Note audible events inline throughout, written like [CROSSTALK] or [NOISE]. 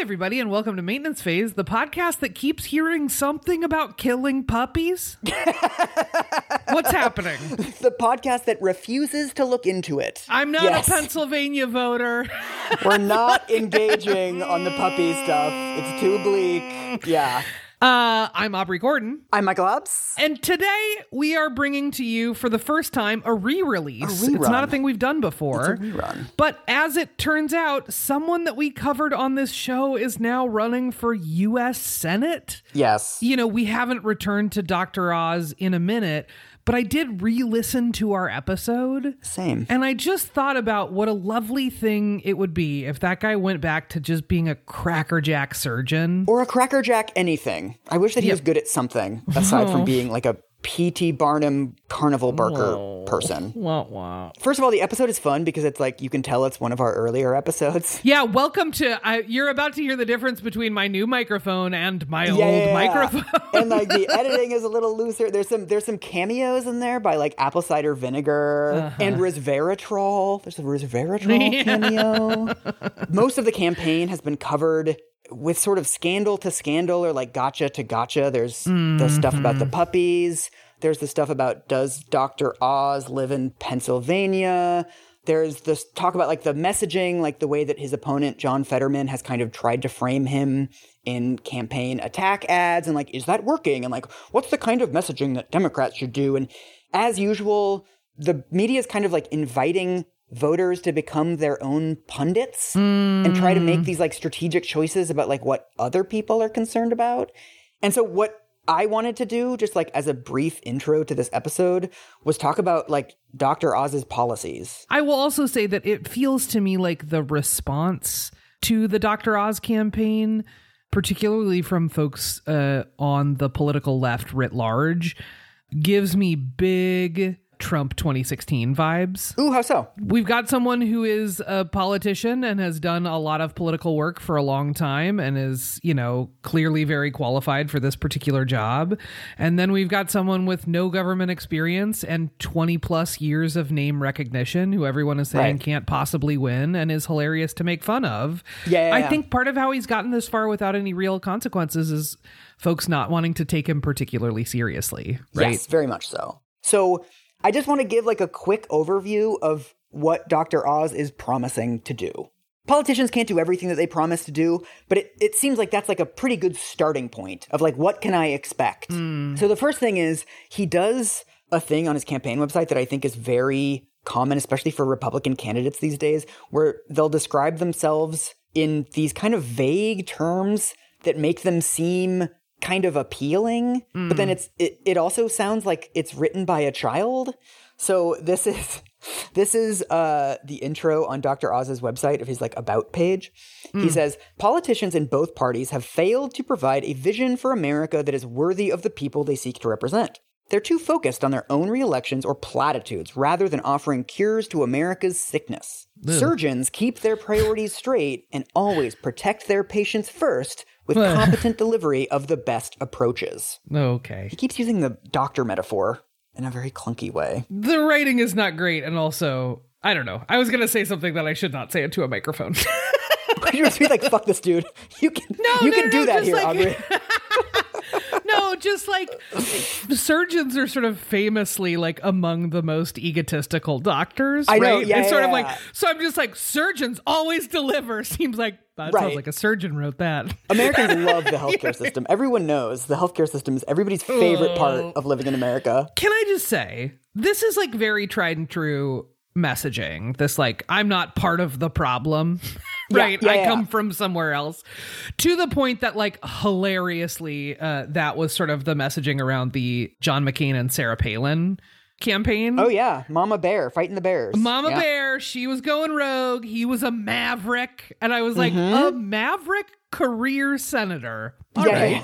everybody, and welcome to Maintenance Phase, the podcast that keeps hearing something about killing puppies. [LAUGHS] What's happening? The podcast that refuses to look into it. I'm not Yes. a Pennsylvania voter. We're not [LAUGHS] engaging on the puppy stuff. It's too bleak. Yeah. Uh, I'm Aubrey Gordon, I'm Michael Hobbs. and today we are bringing to you for the first time a re-release. A It's not a thing we've done before. It's a rerun. But as it turns out, someone that we covered on this show is now running for U.S. Senate. Yes. you know, we haven't returned to Dr. Oz in a minute, but I did re listen to our episode. Same. And I just thought about what a lovely thing it would be if that guy went back to just being a crackerjack surgeon. Or a crackerjack anything. I wish that he was good at something aside Oh. from being like a P.T. Barnum carnival barker person. Wah, wah. First of all, the episode is fun because it's like you can tell it's one of our earlier episodes. [LAUGHS] Yeah, welcome to. I you're about to hear the difference between my new microphone and my Yeah, old yeah, microphone. and like the [LAUGHS] editing is a little looser. There's some there's some cameos in there by like apple cider vinegar uh-huh. and resveratrol. There's a resveratrol [LAUGHS] Yeah. cameo. Most of the campaign has been covered with sort of scandal to scandal or like gotcha to gotcha. There's the mm-hmm. stuff about the puppies. There's the stuff about does Dr. Oz live in Pennsylvania? There's this talk about like the messaging, like the way that his opponent, John Fetterman, has kind of tried to frame him in campaign attack ads and like, is that working? And like, what's the kind of messaging that Democrats should do? And as usual, the media is kind of like inviting voters to become their own pundits and try to make these like strategic choices about like what other people are concerned about. And so what I wanted to do, just like as a brief intro to this episode, was talk about like Dr. Oz's policies. I will also say that it feels to me like the response to the Dr. Oz campaign, particularly from folks uh, on the political left writ large, gives me big Trump 2016 vibes. Ooh, how so? We've got someone who is a politician and has done a lot of political work for a long time and is, you know, clearly very qualified for this particular job. And then we've got someone with no government experience and 20 plus years of name recognition who everyone is saying Right. can't possibly win and is hilarious to make fun of. Yeah, yeah, I yeah. think part of how he's gotten this far without any real consequences is folks not wanting to take him particularly seriously, right? Yes, very much so. So I just want to give like a quick overview of what Dr. Oz is promising to do. Politicians can't do everything that they promise to do, but it, it seems like that's like a pretty good starting point of like, what can I expect? Hmm. So the first thing is he does a thing on his campaign website that I think is very common, especially for Republican candidates these days, where they'll describe themselves in these kind of vague terms that make them seem kind of appealing, but then it's it, it also sounds like it's written by a child. So this is [LAUGHS] this is uh the intro on Dr. Oz's website of his like about page. He says politicians in both parties have failed to provide a vision for America that is worthy of the people they seek to represent. They're too focused on their own reelections or platitudes rather than offering cures to America's sickness. Surgeons keep their priorities straight and always protect their patients first with [LAUGHS] competent delivery of the best approaches. Okay. He keeps using the doctor metaphor in a very clunky way. the writing is not great and also i don't know i was gonna say something that i should not say into a microphone [LAUGHS] you just be like, "Fuck this dude." [LAUGHS] You can, No, you no, can no, do that here, like- Aubrey. No just like surgeons are sort of famously like among the most egotistical doctors I know, right? Yeah, it's sort of like so i'm just like surgeons always deliver. [LAUGHS] Seems like that sounds like a surgeon wrote that. Americans [LAUGHS] love the healthcare system. Everyone knows the healthcare system is everybody's favorite part oh. of living in America. can i just say this is like very tried and true messaging. This like i'm not part of the problem [LAUGHS] right yeah, i yeah. come from somewhere else to the point that like hilariously uh that was sort of the messaging around the john mccain and sarah palin campaign Oh yeah, Mama Bear fighting the bears. Mama. Bear, she was going rogue. He was a maverick. And I was like, Mm-hmm. a maverick career senator. All right.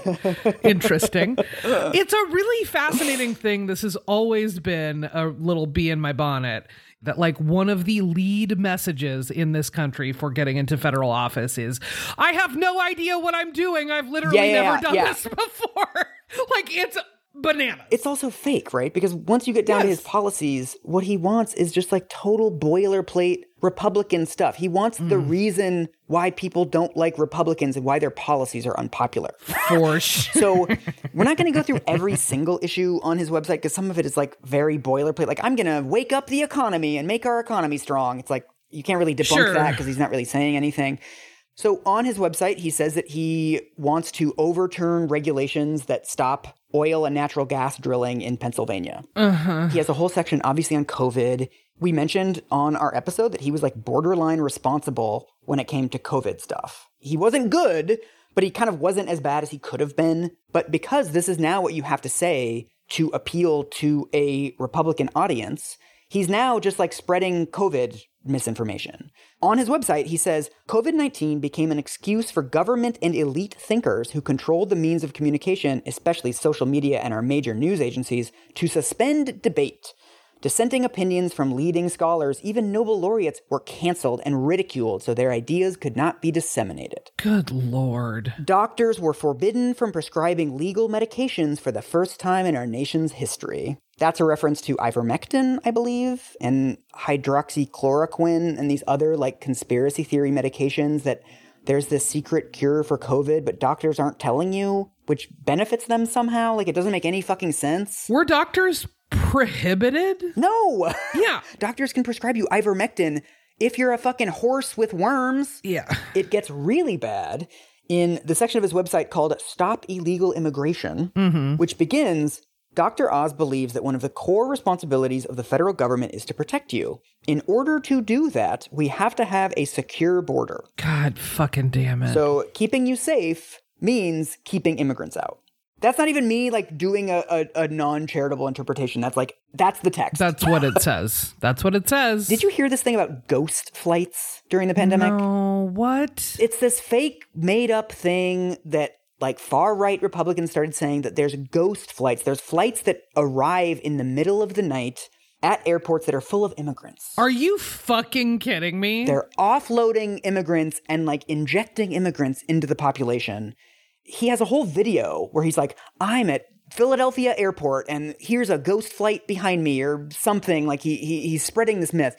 [LAUGHS] Interesting. It's a really fascinating thing. This has always been a little bee in my bonnet. That, like, one of the lead messages in this country for getting into federal office is I have no idea what I'm doing. I've literally Yeah, yeah, never yeah, done this [LAUGHS] before. [LAUGHS] like, it's bananas. It's also fake, right? Because once you get down to his policies, what he wants is just like total boilerplate Republican stuff. He wants the Mm. reason why people don't like Republicans and why their policies are unpopular. For sure. [LAUGHS] So we're not going to go through every single issue on his website because some of it is like very boilerplate. Like, I'm going to wake up the economy and make our economy strong. It's like, you can't really debunk Sure. that because he's not really saying anything. So on his website, he says that he wants to overturn regulations that stop oil and natural gas drilling in Pennsylvania. Uh-huh. He has a whole section, obviously, on COVID. We mentioned on our episode that he was like borderline responsible when it came to COVID stuff. He wasn't good, but he kind of wasn't as bad as he could have been. But because this is now what you have to say to appeal to a Republican audience, he's now just like spreading COVID misinformation. On his website, he says COVID 19 became an excuse for government and elite thinkers who controlled the means of communication, especially social media and our major news agencies, to suspend debate. Dissenting opinions from leading scholars, even Nobel laureates, were canceled and ridiculed so their ideas could not be disseminated. Good lord. Doctors were forbidden from prescribing legal medications for the first time in our nation's history. That's a reference to ivermectin, I believe, and hydroxychloroquine and these other like conspiracy theory medications that there's this secret cure for COVID, but doctors aren't telling you, which benefits them somehow. Like it doesn't make any fucking sense. Were doctors prohibited? No! Yeah. [LAUGHS] doctors can prescribe you ivermectin if you're a fucking horse with worms. Yeah. [LAUGHS] it gets really bad in the section of his website called Stop Illegal Immigration, mm-hmm. which begins Dr. Oz believes that one of the core responsibilities of the federal government is to protect you. In order to do that, we have to have a secure border. God fucking damn it. So, keeping you safe means keeping immigrants out. That's not even me like doing a, a, a non charitable interpretation. That's like, that's the text. That's what it [LAUGHS] says. That's what it says. Did you hear this thing about ghost flights during the pandemic? No, what? it's this fake made up thing that like far right Republicans started saying that there's ghost flights. There's flights that arrive in the middle of the night at airports that are full of immigrants. Are you fucking kidding me? They're offloading immigrants and like injecting immigrants into the population. He has a whole video where he's like, I'm at Philadelphia airport and here's a ghost flight behind me or something. Like he, he he's spreading this myth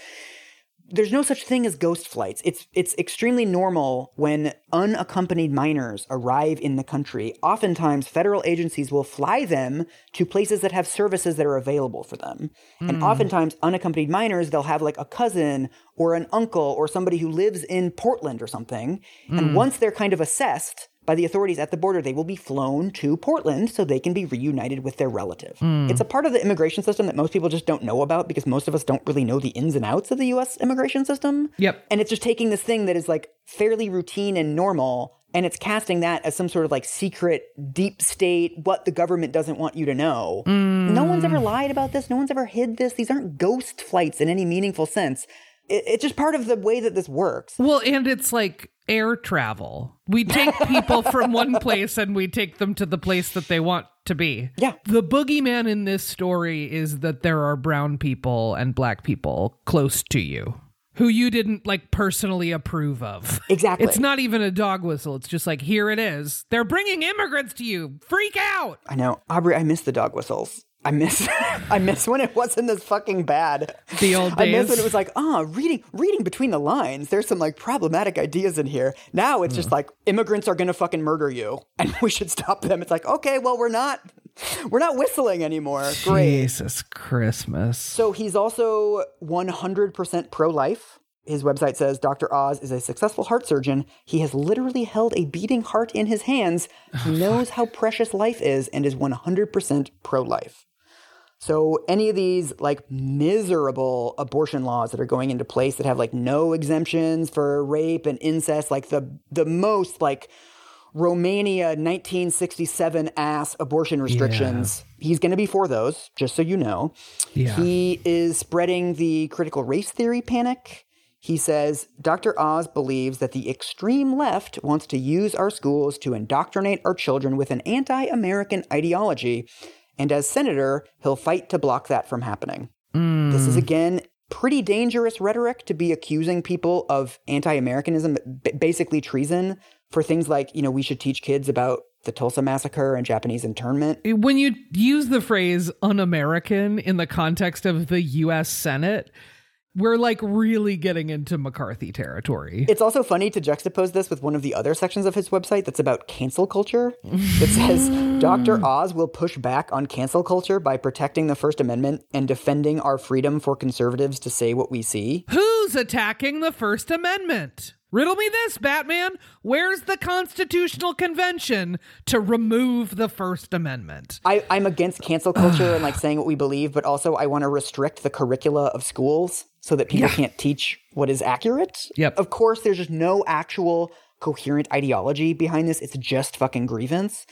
there's no such thing as ghost flights. It's it's extremely normal when unaccompanied minors arrive in the country. Oftentimes, federal agencies will fly them to places that have services that are available for them. And hmm. oftentimes, unaccompanied minors, they'll have like a cousin or an uncle or somebody who lives in Portland or something. And hmm. once they're kind of assessed by the authorities at the border, they will be flown to Portland so they can be reunited with their relative. Hmm. It's a part of the immigration system that most people just don't know about because most of us don't really know the ins and outs of the US immigration system. Yep. And it's just taking this thing that is like fairly routine and normal and it's casting that as some sort of like secret deep state what the government doesn't want you to know. Hmm. No one's ever lied about this. No one's ever hid this. These aren't ghost flights in any meaningful sense. It, it's just part of the way that this works. Well, and it's like air travel. We take people [LAUGHS] from one place and we take them to the place that they want to be. Yeah. The boogeyman in this story is that there are brown people and black people close to you who you didn't like personally approve of. Exactly. It's not even a dog whistle. It's just like, here it is. They're bringing immigrants to you. Freak out. I know. Aubrey, I miss the dog whistles. I miss [LAUGHS] I miss when it wasn't this fucking bad. The old days. I miss when it was like, ah, reading reading between the lines. There's some like problematic ideas in here. Now it's just like immigrants are gonna fucking murder you [LAUGHS] and we should stop them. It's like, okay, well we're not we're not whistling anymore. Great. Jesus Christmas. So he's also 100% pro life. His website says Dr. Oz is a successful heart surgeon. He has literally held a beating heart in his hands. He [LAUGHS] knows how precious life is and is 100% pro life. So any of these like miserable abortion laws that are going into place that have like no exemptions for rape and incest, like the the most like Romania 1967 ass abortion restrictions. He's going to be for those, just so you know. Yeah. He is spreading the critical race theory panic. He says Dr. Oz believes that the extreme left wants to use our schools to indoctrinate our children with an anti American ideology. And as senator, he'll fight to block that from happening. Hmm. This is again pretty dangerous rhetoric to be accusing people of anti-Americanism, b- basically treason for things like, you know, we should teach kids about the Tulsa massacre and Japanese internment. When you use the phrase un American in the context of the US Senate, we're like really getting into McCarthy territory. It's also funny to juxtapose this with one of the other sections of his website that's about cancel culture. It says [LAUGHS] Dr. Oz will push back on cancel culture by protecting the First Amendment and defending our freedom for conservatives to say what we see. Who's attacking the First Amendment? Riddle me this, Batman. Where's the Constitutional Convention to remove the First Amendment? I, I'm against cancel culture and like saying what we believe, but also I want to restrict the curricula of schools so that people Yeah. can't teach what is accurate. Yep. Of course, there's just no actual coherent ideology behind this. It's just fucking grievance.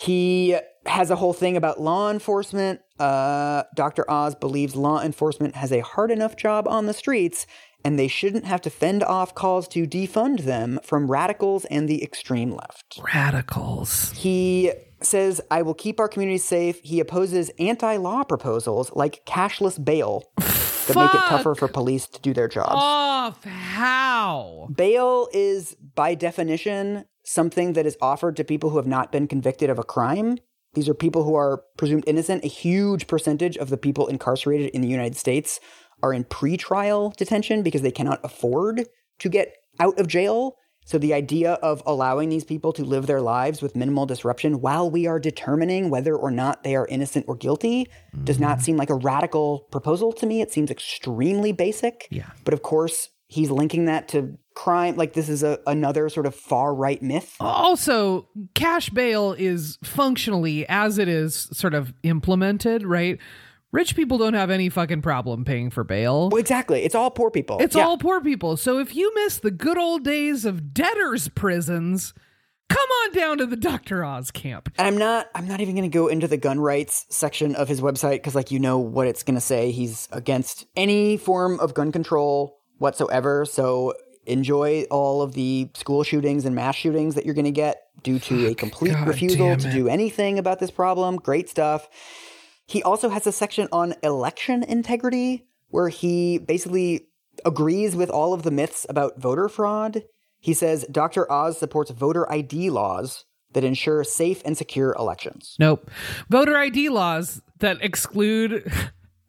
He has a whole thing about law enforcement. Uh, Dr. Oz believes law enforcement has a hard enough job on the streets, and they shouldn't have to fend off calls to defund them from radicals and the extreme left. Radicals. He says, I will keep our communities safe. He opposes anti law proposals like cashless bail [LAUGHS] that make it tougher for police to do their jobs. Off. How? Bail is, by definition, something that is offered to people who have not been convicted of a crime. These are people who are presumed innocent. A huge percentage of the people incarcerated in the United States are in pretrial detention because they cannot afford to get out of jail. So the idea of allowing these people to live their lives with minimal disruption while we are determining whether or not they are innocent or guilty does not mm-hmm. seem like a radical proposal to me. It seems extremely basic. Yeah. But of course, he's linking that to crime. Like this is a, another sort of far right myth. Also, cash bail is functionally, as it is sort of implemented, right? Rich people don't have any fucking problem paying for bail. Well, exactly. It's all poor people. It's Yeah. all poor people. So if you miss the good old days of debtors' prisons, come on down to the Dr. Oz camp. And I'm not. I'm not even going to go into the gun rights section of his website because, like, you know what it's going to say. He's against any form of gun control whatsoever. So enjoy all of the school shootings and mass shootings that you're going to get due to a complete God refusal to do anything about this problem. Great stuff. He also has a section on election integrity where he basically agrees with all of the myths about voter fraud. He says Dr. Oz supports voter ID laws that ensure safe and secure elections. Nope. Voter ID laws that exclude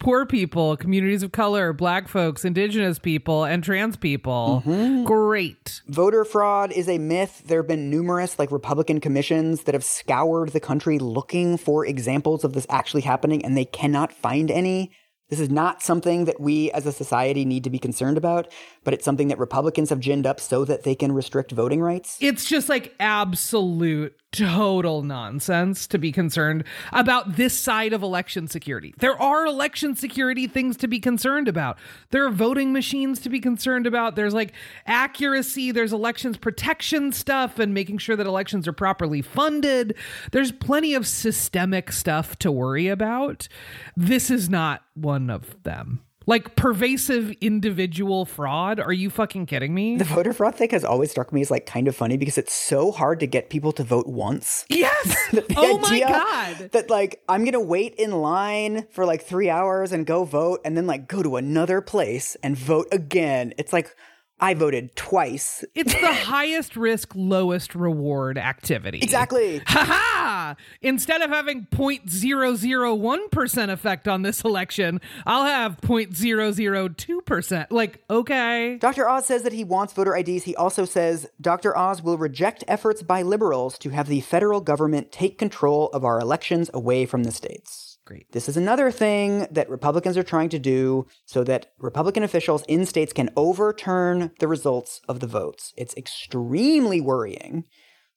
poor people, communities of color, black folks, indigenous people, and trans people. Mm-hmm. Great. Voter fraud is a myth. There have been numerous like Republican commissions that have scoured the country looking for examples of this actually happening and they cannot find any. This is not something that we as a society need to be concerned about, but it's something that Republicans have ginned up so that they can restrict voting rights. It's just like absolute total nonsense to be concerned about this side of election security. There are election security things to be concerned about. There are voting machines to be concerned about. There's like accuracy, there's elections protection stuff and making sure that elections are properly funded. There's plenty of systemic stuff to worry about. This is not one of them. Like pervasive individual fraud? Are you fucking kidding me? The voter fraud thing has always struck me as like kind of funny because it's so hard to get people to vote once. [LAUGHS] Yes. The [LAUGHS] oh my god. That like I'm gonna wait in line for like three hours and go vote, and then like go to another place and vote again. It's like I voted twice. It's the [LAUGHS] highest risk, lowest reward activity. Exactly. Ha ha! Instead of having 0.001% effect on this election, I'll have 0.002%. Like, okay. Dr. Oz says that he wants voter IDs. He also says Dr. Oz will reject efforts by liberals to have the federal government take control of our elections away from the states. Great. This is another thing that Republicans are trying to do so that Republican officials in states can overturn the results of the votes. It's extremely worrying.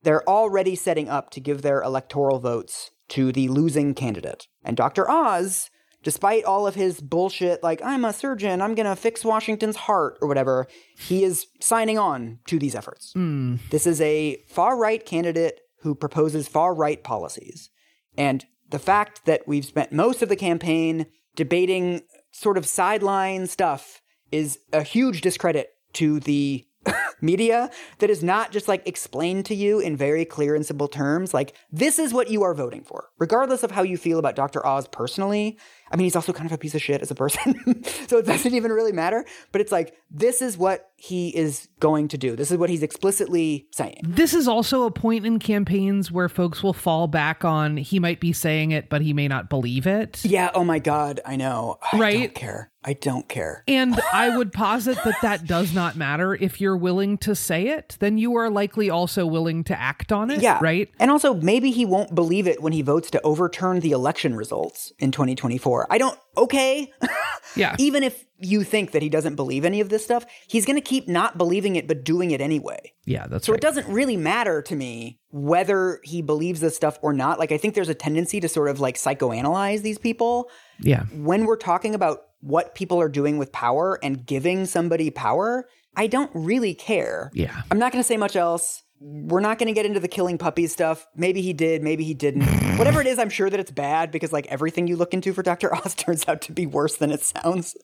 They're already setting up to give their electoral votes to the losing candidate. And Dr. Oz, despite all of his bullshit, like, I'm a surgeon, I'm gonna fix Washington's heart, or whatever, he is signing on to these efforts. Hmm. This is a far right candidate who proposes far right policies. And the fact that we've spent most of the campaign debating sort of sideline stuff is a huge discredit to the [LAUGHS] media that is not just like explained to you in very clear and simple terms. Like, this is what you are voting for, regardless of how you feel about Dr. Oz personally. I mean, he's also kind of a piece of shit as a person, [LAUGHS] so it doesn't even really matter. But it's like, this is what he is going to do. This is what he's explicitly saying. This is also a point in campaigns where folks will fall back on he might be saying it, but he may not believe it. Yeah. Oh my God. I know. Right. I don't care. I don't care. And [LAUGHS] I would posit that that does not matter. If you're willing to say it, then you are likely also willing to act on it. Yeah. Right. And also, maybe he won't believe it when he votes to overturn the election results in 2024. I don't, okay. [LAUGHS] Yeah. Even if you think that he doesn't believe any of this stuff, he's going to keep not believing it, but doing it anyway. Yeah. That's So right. it doesn't really matter to me whether he believes this stuff or not. Like, I think there's a tendency to sort of like psychoanalyze these people yeah. when we're talking about what people are doing with power and giving somebody power. I don't really care. Yeah. I'm not going to say much else. We're not going to get into the killing puppies stuff. Maybe he did, maybe he didn't. Whatever it is, I'm sure that it's bad because like everything you look into for Dr. [LAUGHS] Oz turns out to be worse than it sounds.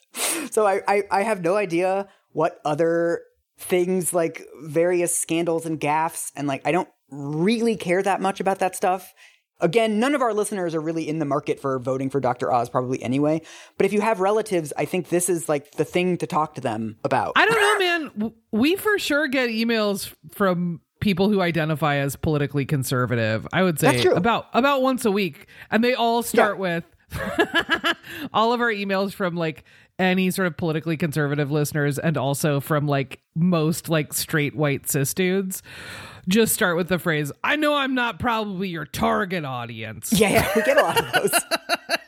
So I, I, I have no idea what other things like various scandals and gaffes and like I don't really care that much about that stuff. Again, none of our listeners are really in the market for voting for Dr. Oz probably anyway. But if you have relatives, I think this is like the thing to talk to them about. I don't know, man. We for sure get emails from people who identify as politically conservative. I would say about about once a week, and they all start with [LAUGHS] all of our emails from like any sort of politically conservative listeners, and also from like most like straight white cis dudes. Just start with the phrase, I know I'm not probably your target audience. yeah, yeah, we get a lot of those. [LAUGHS]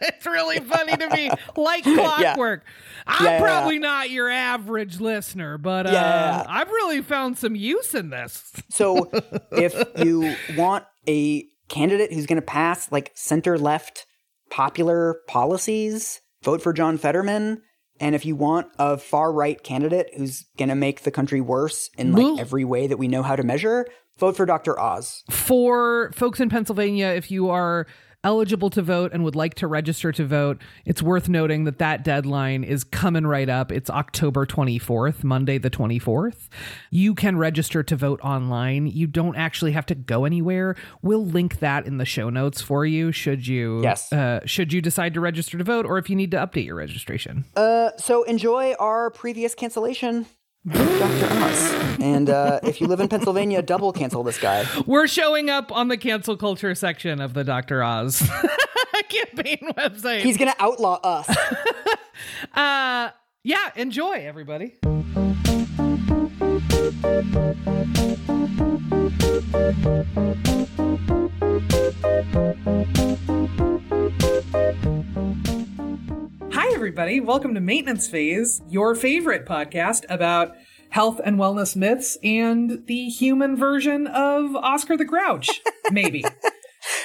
It's really funny to me, [LAUGHS] like clockwork. I'm Yeah, yeah, probably not your average listener, but uh, Yeah, yeah, yeah. I've really found some use in this. So [LAUGHS] if you want a candidate who's going to pass like center left popular policies, vote for John Fetterman. And if you want a far right candidate who's going to make the country worse in like Well- every way that we know how to measure, vote for Dr. Oz. For folks in Pennsylvania, if you are eligible to vote and would like to register to vote, it's worth noting that that deadline is coming right up. It's October 24th, Monday the 24th. You can register to vote online. You don't actually have to go anywhere. We'll link that in the show notes for you should you Yes. uh, should you decide to register to vote or if you need to update your registration. Uh, so enjoy our previous cancellation. Dr. Oz. And uh, if you live in Pennsylvania, double cancel this guy. We're showing up on the cancel culture section of the Dr. Oz [LAUGHS] campaign website. He's going to outlaw us. [LAUGHS] uh yeah, enjoy everybody. Everybody, welcome to Maintenance Phase, your favorite podcast about health and wellness myths and the human version of Oscar the Grouch, maybe. [LAUGHS]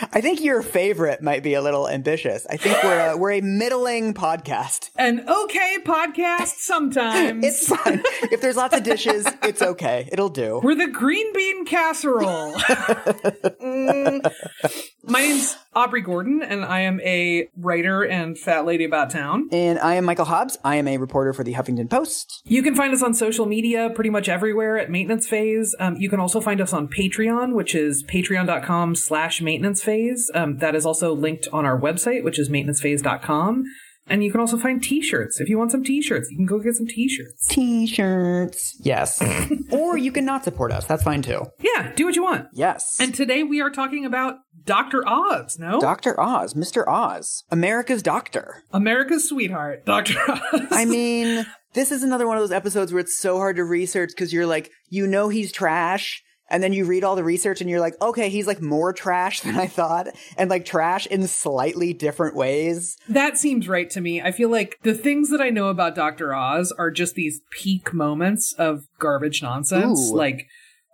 I think your favorite might be a little ambitious. I think we're a, we're a middling podcast. An okay podcast sometimes. It's fine. if there's lots of dishes, it's okay. It'll do. We're the green bean casserole. Mm. My name's Aubrey Gordon, and I am a writer and fat lady about town. And I am Michael Hobbs. I am a reporter for the Huffington Post. You can find us on social media pretty much everywhere at Maintenance Phase. Um, you can also find us on Patreon, which is patreon.com slash maintenance phase. Um, that is also linked on our website, which is maintenancephase.com. And you can also find t-shirts. If you want some t-shirts, you can go get some t-shirts. T-shirts. Yes. [LAUGHS] or you can not support us. That's fine too. Yeah, do what you want. Yes. And today we are talking about Dr. Oz, no? Dr. Oz, Mr. Oz, America's doctor. America's sweetheart, Dr. [LAUGHS] Oz. I mean, this is another one of those episodes where it's so hard to research because you're like, you know, he's trash. And then you read all the research and you're like, okay, he's like more trash [LAUGHS] than I thought. And like trash in slightly different ways. that seems right to me. I feel like the things that I know about Dr. Oz are just these peak moments of garbage nonsense. Ooh. Like,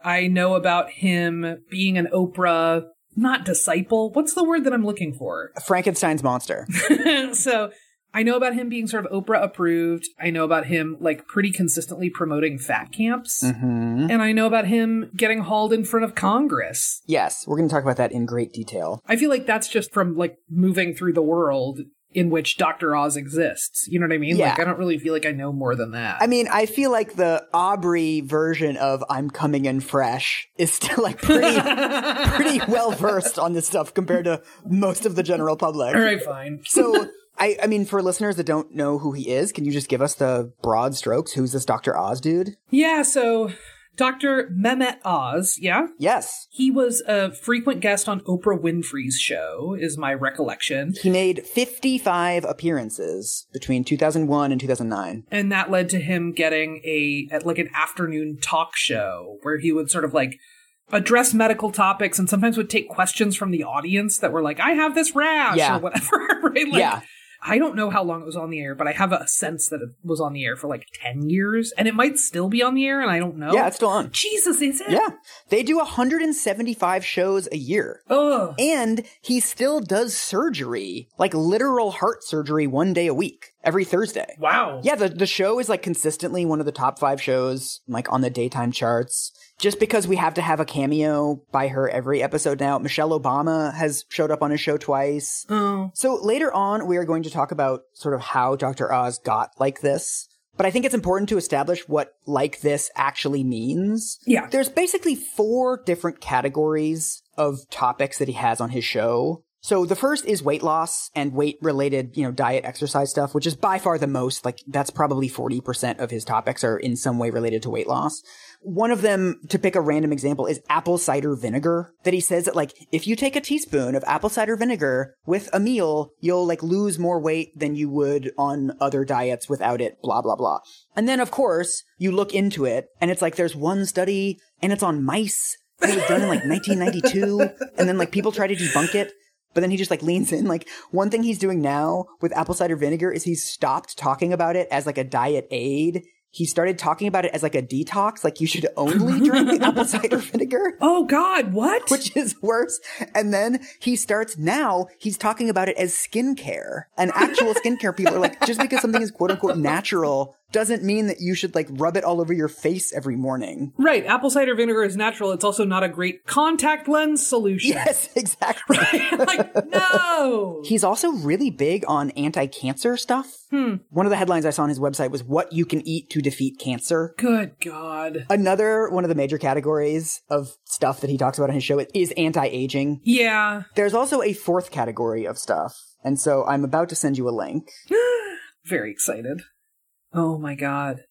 I know about him being an Oprah, not disciple. What's the word that I'm looking for? Frankenstein's monster. [LAUGHS] so I know about him being sort of Oprah approved. I know about him like pretty consistently promoting fat camps. hmm And I know about him getting hauled in front of Congress. Yes, we're going to talk about that in great detail. I feel like that's just from like moving through the world in which Dr. Oz exists. You know what I mean? Yeah. Like I don't really feel like I know more than that. I mean, I feel like the Aubrey version of "I'm coming in fresh" is still like pretty, [LAUGHS] pretty well versed on this stuff compared to most of the general public. All right, fine. So, [LAUGHS] I, I mean, for listeners that don't know who he is, can you just give us the broad strokes? Who's this Doctor Oz dude? Yeah, so Dr. Mehmet Oz, yeah? Yes, He was a frequent guest on Oprah Winfrey's show, is my recollection. he made 55 appearances between 2001 and 2009. And that led to him getting a at like an afternoon talk show where he would sort of like address medical topics and sometimes would take questions from the audience that were like, I have this rash Yeah. or whatever. [LAUGHS] right? Like Yeah. I don't know how long it was on the air, but I have a sense that it was on the air for like 10 years and it might still be on the air and I don't know. Yeah, it's still on. Jesus, is it? Yeah, they do 175 shows a year. Ugh. And he still does surgery, like literal heart surgery, one day a week, every Thursday. Wow. Yeah, the, the show is like consistently one of the top five shows, like on the daytime charts. Just because we have to have a cameo by her every episode now. Michelle Obama has showed up on his show twice. Oh. So later on, we are going to talk about sort of how Dr. Oz got like this. But I think it's important to establish what like this actually means. Yeah. There's basically four different categories of topics that he has on his show. So the first is weight loss and weight related, you know, diet, exercise stuff, which is by far the most, like that's probably 40% of his topics are in some way related to weight loss. One of them, to pick a random example, is apple cider vinegar. That he says that like, if you take a teaspoon of apple cider vinegar with a meal, you'll like lose more weight than you would on other diets without it, blah, blah, blah. And then of course, you look into it and it's like there's one study and it's on mice. It was done in like 1992. And then like people try to debunk it. But then he just like leans in. Like one thing he's doing now with apple cider vinegar is he's stopped talking about it as like a diet aid. He started talking about it as like a detox. Like you should only drink apple [LAUGHS] cider vinegar, Oh God, what? which is worse. And then he starts now, he's talking about it as skincare. And actual skincare people are like, just because something is quote unquote natural doesn't mean that you should like rub it all over your face every morning. right, apple cider vinegar is natural. It's also not a great contact lens solution. Yes, [LAUGHS] exactly. Right? [LAUGHS] like, no. He's also really big on anti-cancer stuff. Hmm. One of the headlines I saw on his website was what you can eat to defeat cancer. Good God. Another one of the major categories of stuff that he talks about on his show is anti-aging. Yeah. There's also a fourth category of stuff. And so I'm about to send you a link. [GASPS] Very excited. Oh my God.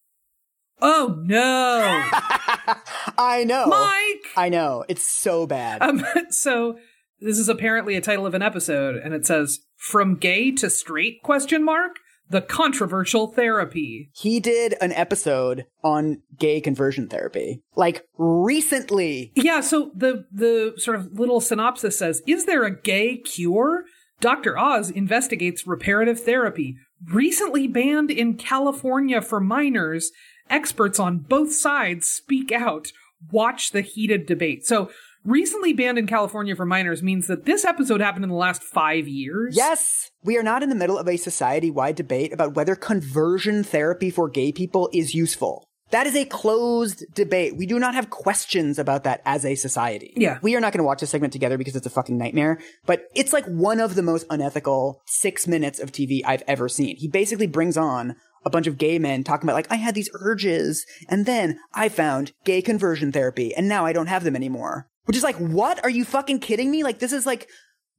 Oh no. [LAUGHS] I know. Mike! I know. It's so bad. Um, [LAUGHS] so this is apparently a title of an episode, and it says "From Gay to Straight?" Question mark. The controversial therapy. he did an episode on gay conversion therapy. Like recently. Yeah. So the the sort of little synopsis says: Is there a gay cure? Dr. Oz investigates reparative therapy, recently banned in California for minors. Experts on both sides speak out. Watch the heated debate. So, recently banned in California for minors means that this episode happened in the last five years. Yes, we are not in the middle of a society wide debate about whether conversion therapy for gay people is useful. That is a closed debate. We do not have questions about that as a society. Yeah. We are not going to watch this segment together because it's a fucking nightmare, but it's like one of the most unethical six minutes of TV I've ever seen. He basically brings on a bunch of gay men talking about like, I had these urges and then I found gay conversion therapy and now I don't have them anymore. Which is like, what? Are you fucking kidding me? Like, this is like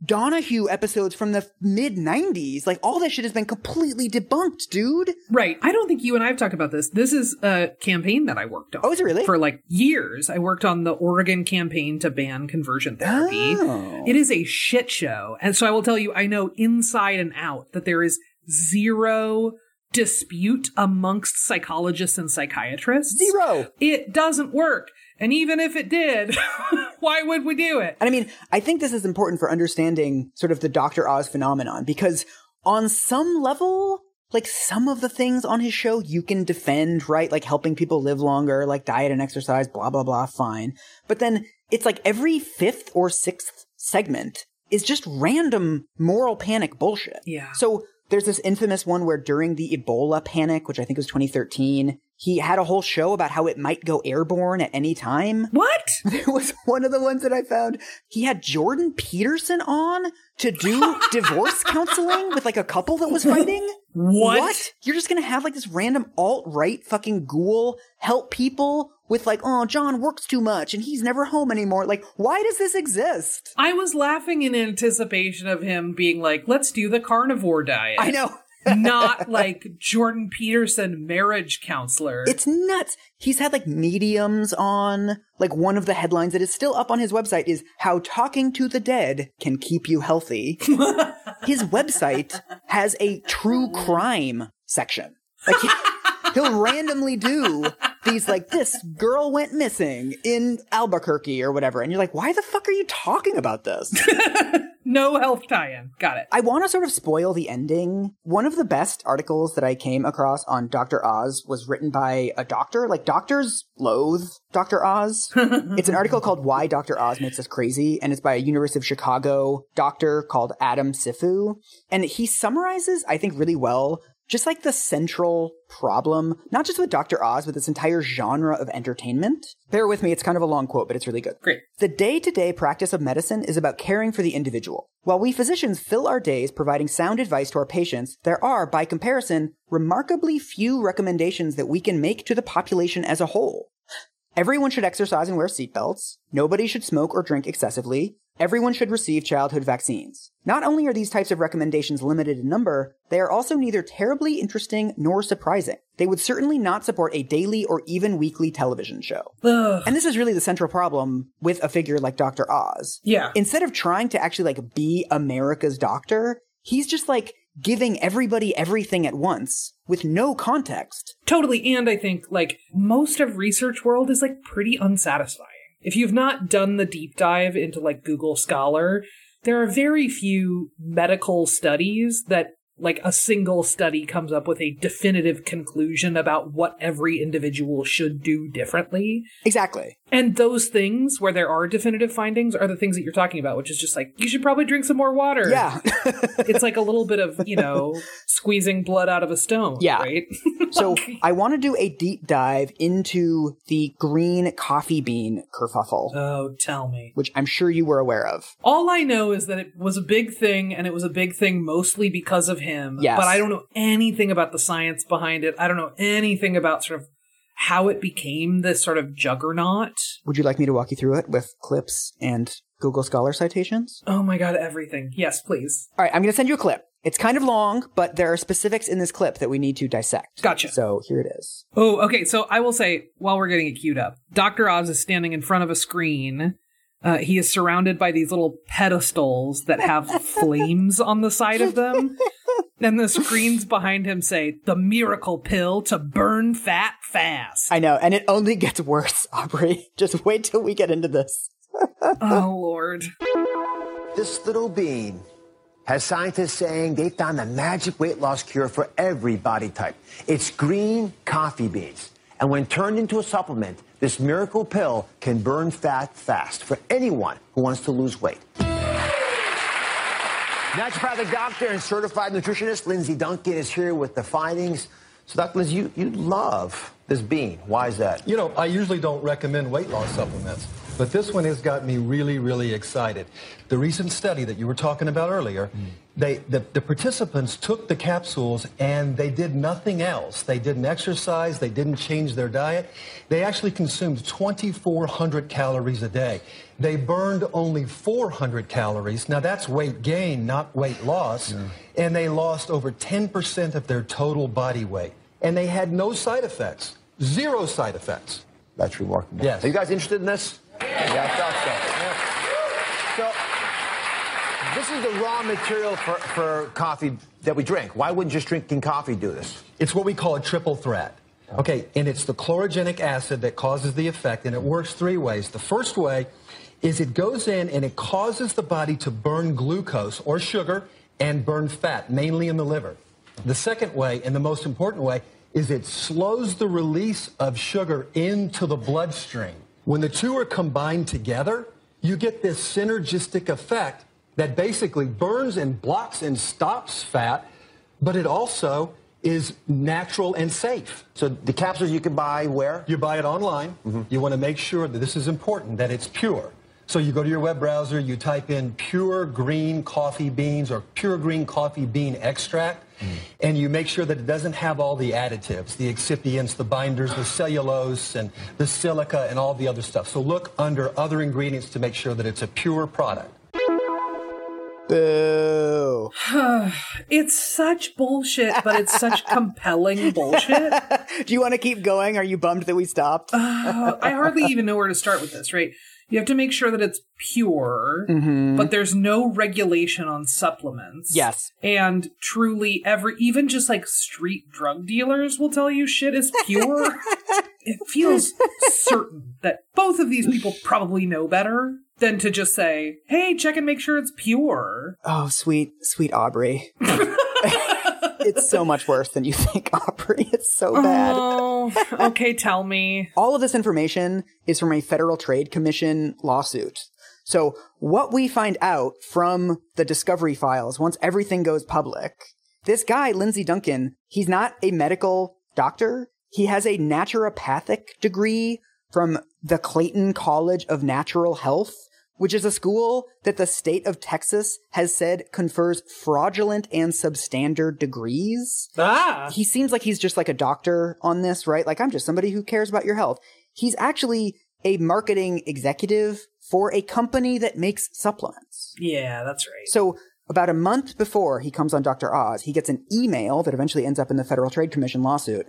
Donahue episodes from the mid 90s. Like, all that shit has been completely debunked, dude. Right. I don't think you and I have talked about this. This is a campaign that I worked on. Oh, is it really? For like years. I worked on the Oregon campaign to ban conversion therapy. Oh. It is a shit show. And so I will tell you, I know inside and out that there is zero dispute amongst psychologists and psychiatrists. Zero. It doesn't work. And even if it did, [LAUGHS] why would we do it? And I mean, I think this is important for understanding sort of the Dr. Oz phenomenon because on some level, like some of the things on his show you can defend, right? Like helping people live longer, like diet and exercise, blah, blah, blah, fine. But then it's like every fifth or sixth segment is just random moral panic bullshit. Yeah. So there's this infamous one where during the Ebola panic, which I think was 2013, he had a whole show about how it might go airborne at any time. What? [LAUGHS] There was one of the ones that I found. He had Jordan Peterson on to do [LAUGHS] divorce counseling with like a couple that was fighting. What? You're just gonna have like this random alt right fucking ghoul help people with like, oh, John works too much and he's never home anymore. Like, why does this exist? I was laughing in anticipation of him being like, let's do the carnivore diet. I know. Not like Jordan Peterson marriage counselor. It's nuts. He's had like mediums on. Like one of the headlines that is still up on his website is how talking to the dead can keep you healthy. [LAUGHS] his website has a true crime section. Like he, he'll randomly do these like this girl went missing in Albuquerque or whatever and you're like why the fuck are you talking about this? [LAUGHS] no health tie-in. Got it. I want to sort of spoil the ending. One of the best articles that I came across on Dr. Oz was written by a doctor. Like doctors loathe Dr. Oz. [LAUGHS] it's an article called Why Dr. Oz Makes Us Crazy, and it's by a University of Chicago doctor called Adam Cifu. And he summarizes, I think, really well just like the central problem, not just with Dr. Oz, but this entire genre of entertainment. Bear with me, it's kind of a long quote, but it's really good. Great. The day to day practice of medicine is about caring for the individual. While we physicians fill our days providing sound advice to our patients, there are, by comparison, remarkably few recommendations that we can make to the population as a whole. Everyone should exercise and wear seatbelts. Nobody should smoke or drink excessively. Everyone should receive childhood vaccines. Not only are these types of recommendations limited in number, they are also neither terribly interesting nor surprising. They would certainly not support a daily or even weekly television show. Ugh. And this is really the central problem with a figure like Dr. Oz. Yeah. Instead of trying to actually like be America's doctor, he's just like giving everybody everything at once with no context. Totally. And I think like most of research world is like pretty unsatisfying. If you've not done the deep dive into like Google Scholar, there are very few medical studies that like a single study comes up with a definitive conclusion about what every individual should do differently. Exactly. And those things where there are definitive findings are the things that you're talking about, which is just like, you should probably drink some more water. Yeah. [LAUGHS] it's like a little bit of, you know, squeezing blood out of a stone. Yeah. Right. [LAUGHS] so I want to do a deep dive into the green coffee bean kerfuffle, oh, tell me. which I'm sure you were aware of. All I know is that it was a big thing and it was a big thing mostly because of him. Yes. But I don't know anything about the science behind it. I don't know anything about sort of how it became this sort of juggernaut. Would you like me to walk you through it with clips and Google Scholar citations? Oh my god, everything. Yes, please. All right, I'm going to send you a clip. It's kind of long, but there are specifics in this clip that we need to dissect. Gotcha. So here it is. Oh, okay. So I will say, while we're getting it queued up, Dr. Oz is standing in front of a screen. Uh, he is surrounded by these little pedestals that have [LAUGHS] flames on the side of them. [LAUGHS] And the screens behind him say, the miracle pill to burn fat fast. I know, and it only gets worse, [LAUGHS] Aubrey. Just wait till we get into this. [LAUGHS] oh, Lord. This little bean has scientists saying they found the magic weight loss cure for every body type. It's green coffee beans. And when turned into a supplement, this miracle pill can burn fat fast for anyone who wants to lose weight. Naturopathic doctor and certified nutritionist Lindsay Duncan is here with the findings. So, Dr. Lindsay, you, you love this bean. Why is that? You know, I usually don't recommend weight loss supplements, but this one has got me really, really excited. The recent study that you were talking about earlier, mm. they, the, the participants took the capsules and they did nothing else. They didn't exercise, they didn't change their diet. They actually consumed 2,400 calories a day. They burned only 400 calories. Now that's weight gain, not weight loss. And they lost over 10% of their total body weight. And they had no side effects, zero side effects. That's remarkable. Yes. Are you guys interested in this? Yeah, I thought so. So, this is the raw material for, for coffee that we drink. Why wouldn't just drinking coffee do this? It's what we call a triple threat. Oh. Okay, and it's the chlorogenic acid that causes the effect, and it works three ways. The first way is it goes in and it causes the body to burn glucose or sugar and burn fat, mainly in the liver. The second way, and the most important way, is it slows the release of sugar into the bloodstream. When the two are combined together, you get this synergistic effect that basically burns and blocks and stops fat, but it also is natural and safe. So the capsules you can buy where? You buy it online. Mm-hmm. You want to make sure that this is important, that it's pure. So you go to your web browser, you type in pure green coffee beans or pure green coffee bean extract, and you make sure that it doesn't have all the additives, the excipients, the binders, the cellulose, and the silica, and all the other stuff. So look under other ingredients to make sure that it's a pure product. Boo. [SIGHS] It's such bullshit, but it's such [LAUGHS] compelling bullshit. [LAUGHS] Do you want to keep going? Are you bummed that we stopped? Uh, I hardly even know where to start with this, right? You have to make sure that it's pure, mm-hmm. but there's no regulation on supplements. Yes. And truly, every, even just like street drug dealers will tell you shit is pure. [LAUGHS] it feels certain that both of these people probably know better than to just say, hey, check and make sure it's pure. Oh, sweet, sweet Aubrey. [LAUGHS] it's so much worse than you think, [LAUGHS] Aubrey. It's so bad. Oh, okay, tell me. All of this information is from a Federal Trade Commission lawsuit. So what we find out from the discovery files, once everything goes public, this guy, Lindsay Duncan, he's not a medical doctor. He has a naturopathic degree from the Clayton College of Natural Health, which is a school that the state of Texas has said confers fraudulent and substandard degrees. Ah. He seems like he's just like a doctor on this, right? Like, I'm just somebody who cares about your health. He's actually a marketing executive for a company that makes supplements. Yeah, that's right. So, about a month before he comes on Dr. Oz, he gets an email that eventually ends up in the Federal Trade Commission lawsuit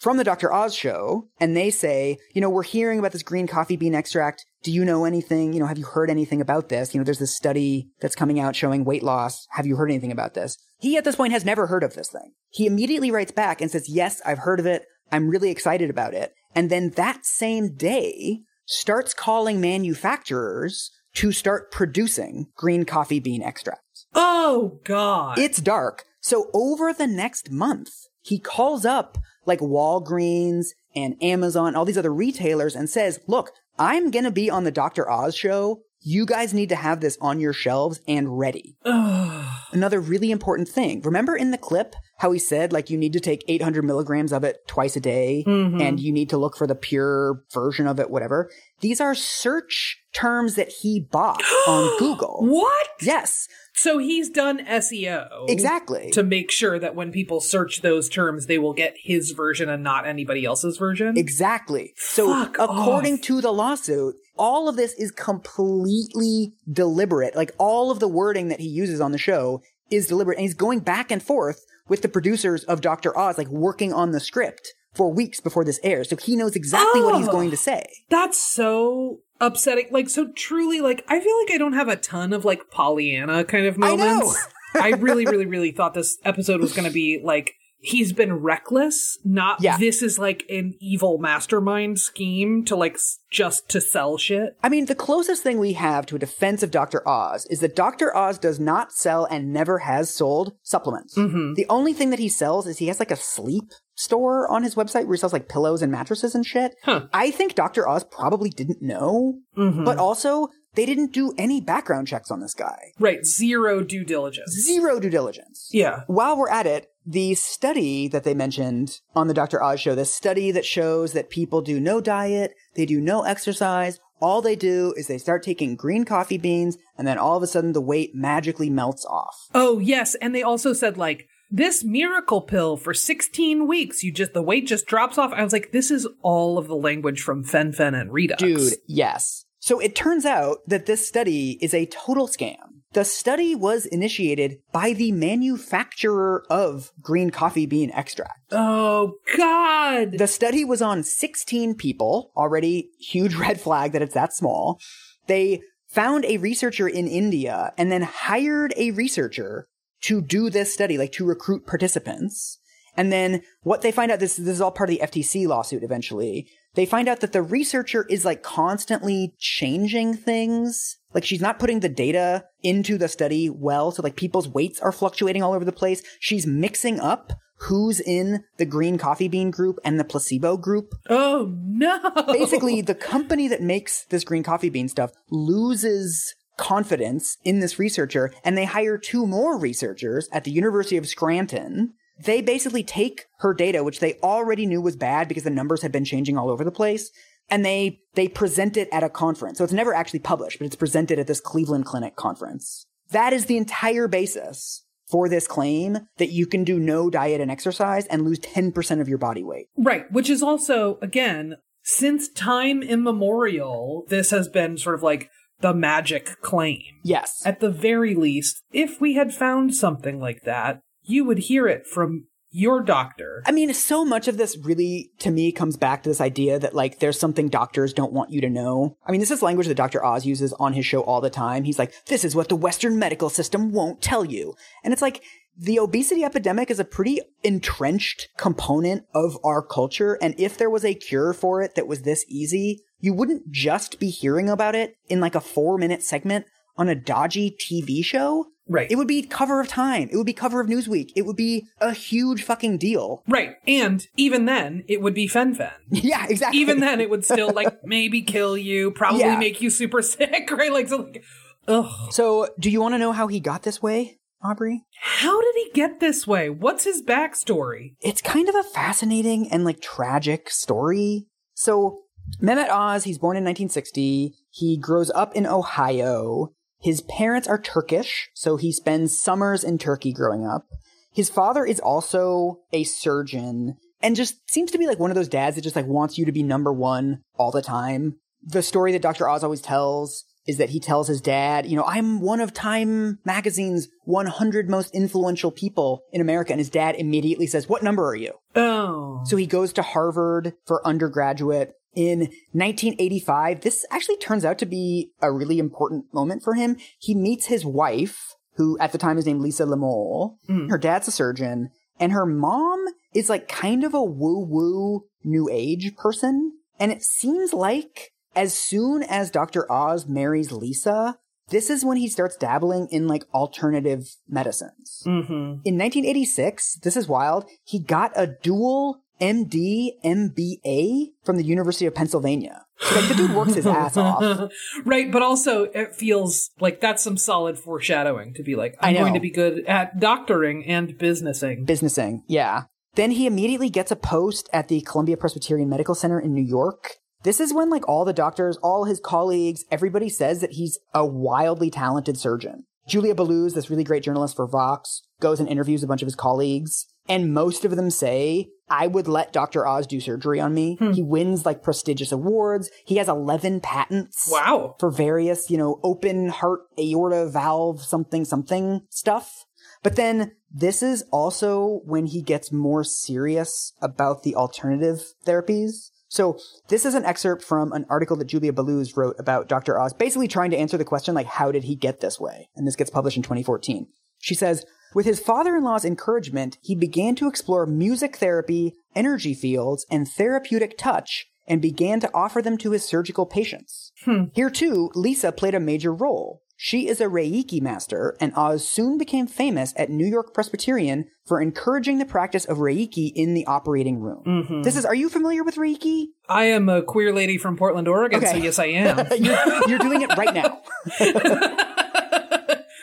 from the Dr. Oz show, and they say, you know, we're hearing about this green coffee bean extract. Do you know anything? You know, have you heard anything about this? You know, there's this study that's coming out showing weight loss. Have you heard anything about this? He at this point has never heard of this thing. He immediately writes back and says, yes, I've heard of it. I'm really excited about it. And then that same day starts calling manufacturers to start producing green coffee bean extract. Oh, God. It's dark. So over the next month, he calls up like Walgreens and Amazon, all these other retailers and says, look, I'm going to be on the Dr. Oz show. You guys need to have this on your shelves and ready. [SIGHS] Another really important thing. Remember in the clip how he said like you need to take 800 milligrams of it twice a day mm-hmm. and you need to look for the pure version of it, whatever. These are search terms that he bought on [GASPS] Google. what? Yes, So he's done SEO. exactly. To make sure that when people search those terms, they will get his version and not anybody else's version. Exactly. So, Fuck according off. to the lawsuit, all of this is completely deliberate. Like all of the wording that he uses on the show is deliberate. And he's going back and forth with the producers of Dr. Oz, like working on the script for weeks before this airs. So he knows exactly what he's Oh. going to say. That's so upsetting. Like, so truly, like, I feel like I don't have a ton of, like, Pollyanna kind of I know. moments. [LAUGHS] I, really, really, really thought this episode was going to be, like, he's been reckless, not Yeah. this is, like, an evil mastermind scheme to, like, s- just to sell shit. I mean, the closest thing we have to a defense of Dr. Oz is that Dr. Oz does not sell and never has sold supplements. Mm-hmm. The only thing that he sells is he has like a sleep store on his website where he sells like pillows and mattresses and shit. Huh. I think Dr. Oz probably didn't know, mm-hmm. but also they didn't do any background checks on this guy. Right. Zero due diligence. Zero due diligence. Yeah. While we're at it, the study that they mentioned on the Dr. Oz show, this study that shows that people do no diet, they do no exercise, all they do is they start taking green coffee beans, and then all of a sudden the weight magically melts off. Oh, yes. And they also said, like, this miracle pill for 16 weeks, you just, the weight just drops off. I was like, this is all of the language from Fen Phen and Redux. Dude, yes. So it turns out that this study is a total scam. The study was initiated by the manufacturer of green coffee bean extract. Oh, God. The study was on 16 people, already huge [LAUGHS] red flag that it's that small. They found a researcher in India and then hired a researcher to do this study, like to recruit participants. And then what they find out, this, this is all part of the FTC lawsuit eventually. They find out that the researcher is like constantly changing things. Like she's not putting the data into the study well. So like people's weights are fluctuating all over the place. She's mixing up who's in the green coffee bean group and the placebo group. oh, no. Basically, the company that makes this green coffee bean stuff loses confidence in this researcher and they hire two more researchers at the University of Scranton. they basically take her data, which they already knew was bad because the numbers had been changing all over the place, and they they present it at a conference. So it's never actually published, but it's presented at this Cleveland Clinic conference. That is the entire basis for this claim that you can do no diet and exercise and lose 10% of your body weight. Right, which is also again, since time immemorial, this has been sort of like the magic claim. Yes. At the very least, if we had found something like that, you would hear it from your doctor. I mean, so much of this really, to me, comes back to this idea that, like, there's something doctors don't want you to know. I mean, this is language that Dr. Oz uses on his show all the time. He's like, this is what the Western medical system won't tell you. And it's like, the obesity epidemic is a pretty entrenched component of our culture. And if there was a cure for it that was this easy, you wouldn't just be hearing about it in like a four minute segment on a dodgy TV show. Right. It would be cover of Time. It would be cover of Newsweek. It would be a huge fucking deal. Right. And even then, it would be fen-phen. [LAUGHS] Yeah, exactly. Even then, it would still, like, maybe kill you, probably Yeah. make you super [LAUGHS] sick, right? Like, so, like, ugh. So, do you want to know how he got this way, Aubrey? How did he get this way? What's his backstory? It's kind of a fascinating and like tragic story. So, Mehmet Oz, he's born in 1960. He grows up in Ohio. His parents are Turkish, so he spends summers in Turkey growing up. His father is also a surgeon and just seems to be like one of those dads that just like wants you to be number one all the time. The story that Dr. Oz always tells is that he tells his dad, you know, I'm one of Time Magazine's 100 most influential people in America. And his dad immediately says, What number are you? Oh. So he goes to Harvard for undergraduate. In 1985, this actually turns out to be a really important moment for him. He meets his wife, who at the time is named Lisa Lemole. Her dad's a surgeon, and her mom is like kind of a woo woo new age person. And it seems like as soon as Dr. Oz marries Lisa, this is when he starts dabbling in like alternative medicines. Mm-hmm. In 1986, this is wild, he got a dual MD MBA from the University of Pennsylvania. Like the dude works his ass off. [LAUGHS] right, but also it feels like that's some solid foreshadowing to be like, I'm going to be good at doctoring and businessing. Businessing, yeah. Then he immediately gets a post at the Columbia Presbyterian Medical Center in New York. This is when like all the doctors, all his colleagues, everybody says that he's a wildly talented surgeon. Julia Belluz, this really great journalist for Vox, goes and interviews a bunch of his colleagues, and most of them say, I would let Dr. Oz do surgery on me. Hmm. He wins like prestigious awards. He has 11 patents Wow. for various, you know, open heart aorta valve something something stuff. But then this is also when he gets more serious about the alternative therapies. So this is an excerpt from an article that Julia Belluz wrote about Dr. Oz, basically trying to answer the question like, how did he get this way? And this gets published in 2014. She says, with his father-in-law's encouragement, he began to explore music therapy, energy fields, and therapeutic touch, and began to offer them to his surgical patients. Hmm. Here too, Lisa played a major role. She is a Reiki master, and Oz soon became famous at New York Presbyterian for encouraging the practice of Reiki in the operating room. Mm-hmm. This is, are you familiar with Reiki? I am a queer lady from Portland, Oregon, so Okay. yes, I am. [LAUGHS] you're, you're doing it right now. [LAUGHS]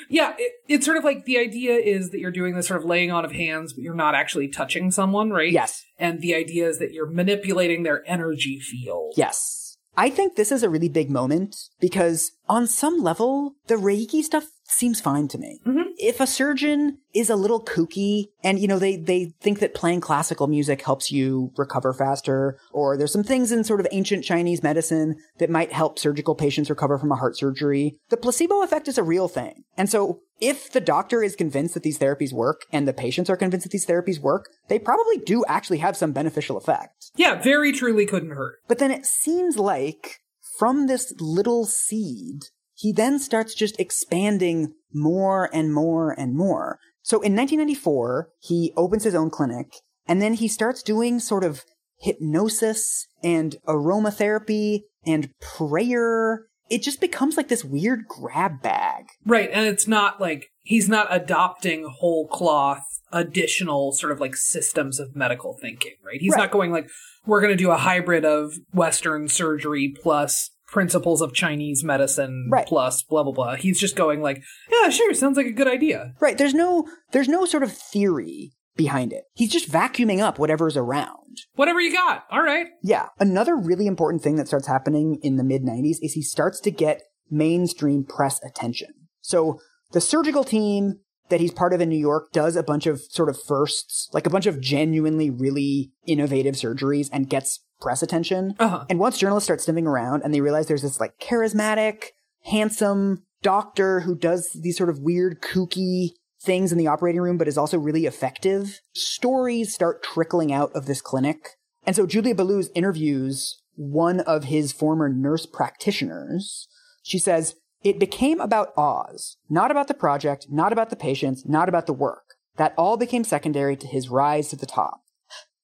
yeah, it, it's sort of like the idea is that you're doing this sort of laying on of hands, but you're not actually touching someone, right? Yes. And the idea is that you're manipulating their energy field. Yes. I think this is a really big moment because on some level, the Reiki stuff seems fine to me. Mm-hmm. If a surgeon is a little kooky and, you know, they, they think that playing classical music helps you recover faster, or there's some things in sort of ancient Chinese medicine that might help surgical patients recover from a heart surgery, the placebo effect is a real thing. And so if the doctor is convinced that these therapies work and the patients are convinced that these therapies work, they probably do actually have some beneficial effect. Yeah, very truly couldn't hurt. But then it seems like from this little seed, he then starts just expanding more and more and more. So in 1994, he opens his own clinic and then he starts doing sort of hypnosis and aromatherapy and prayer. It just becomes like this weird grab bag. Right, and it's not like he's not adopting whole cloth additional sort of like systems of medical thinking, right? He's Right. not going like we're going to do a hybrid of western surgery plus principles of Chinese medicine Right. plus blah blah blah. He's just going like, yeah, sure, sounds like a good idea. Right. There's no, there's no sort of theory behind it. He's just vacuuming up whatever's around. Whatever you got. All right. Yeah. Another really important thing that starts happening in the mid 90s is he starts to get mainstream press attention. So the surgical team that he's part of in New York does a bunch of sort of firsts, like a bunch of genuinely really innovative surgeries and gets press attention. Uh-huh. And once journalists start sniffing around and they realize there's this like charismatic, handsome doctor who does these sort of weird, kooky things in the operating room, but is also really effective, stories start trickling out of this clinic. And so Julia Belluz interviews one of his former nurse practitioners. She says, it became about Oz, not about the project, not about the patients, not about the work. That all became secondary to his rise to the top.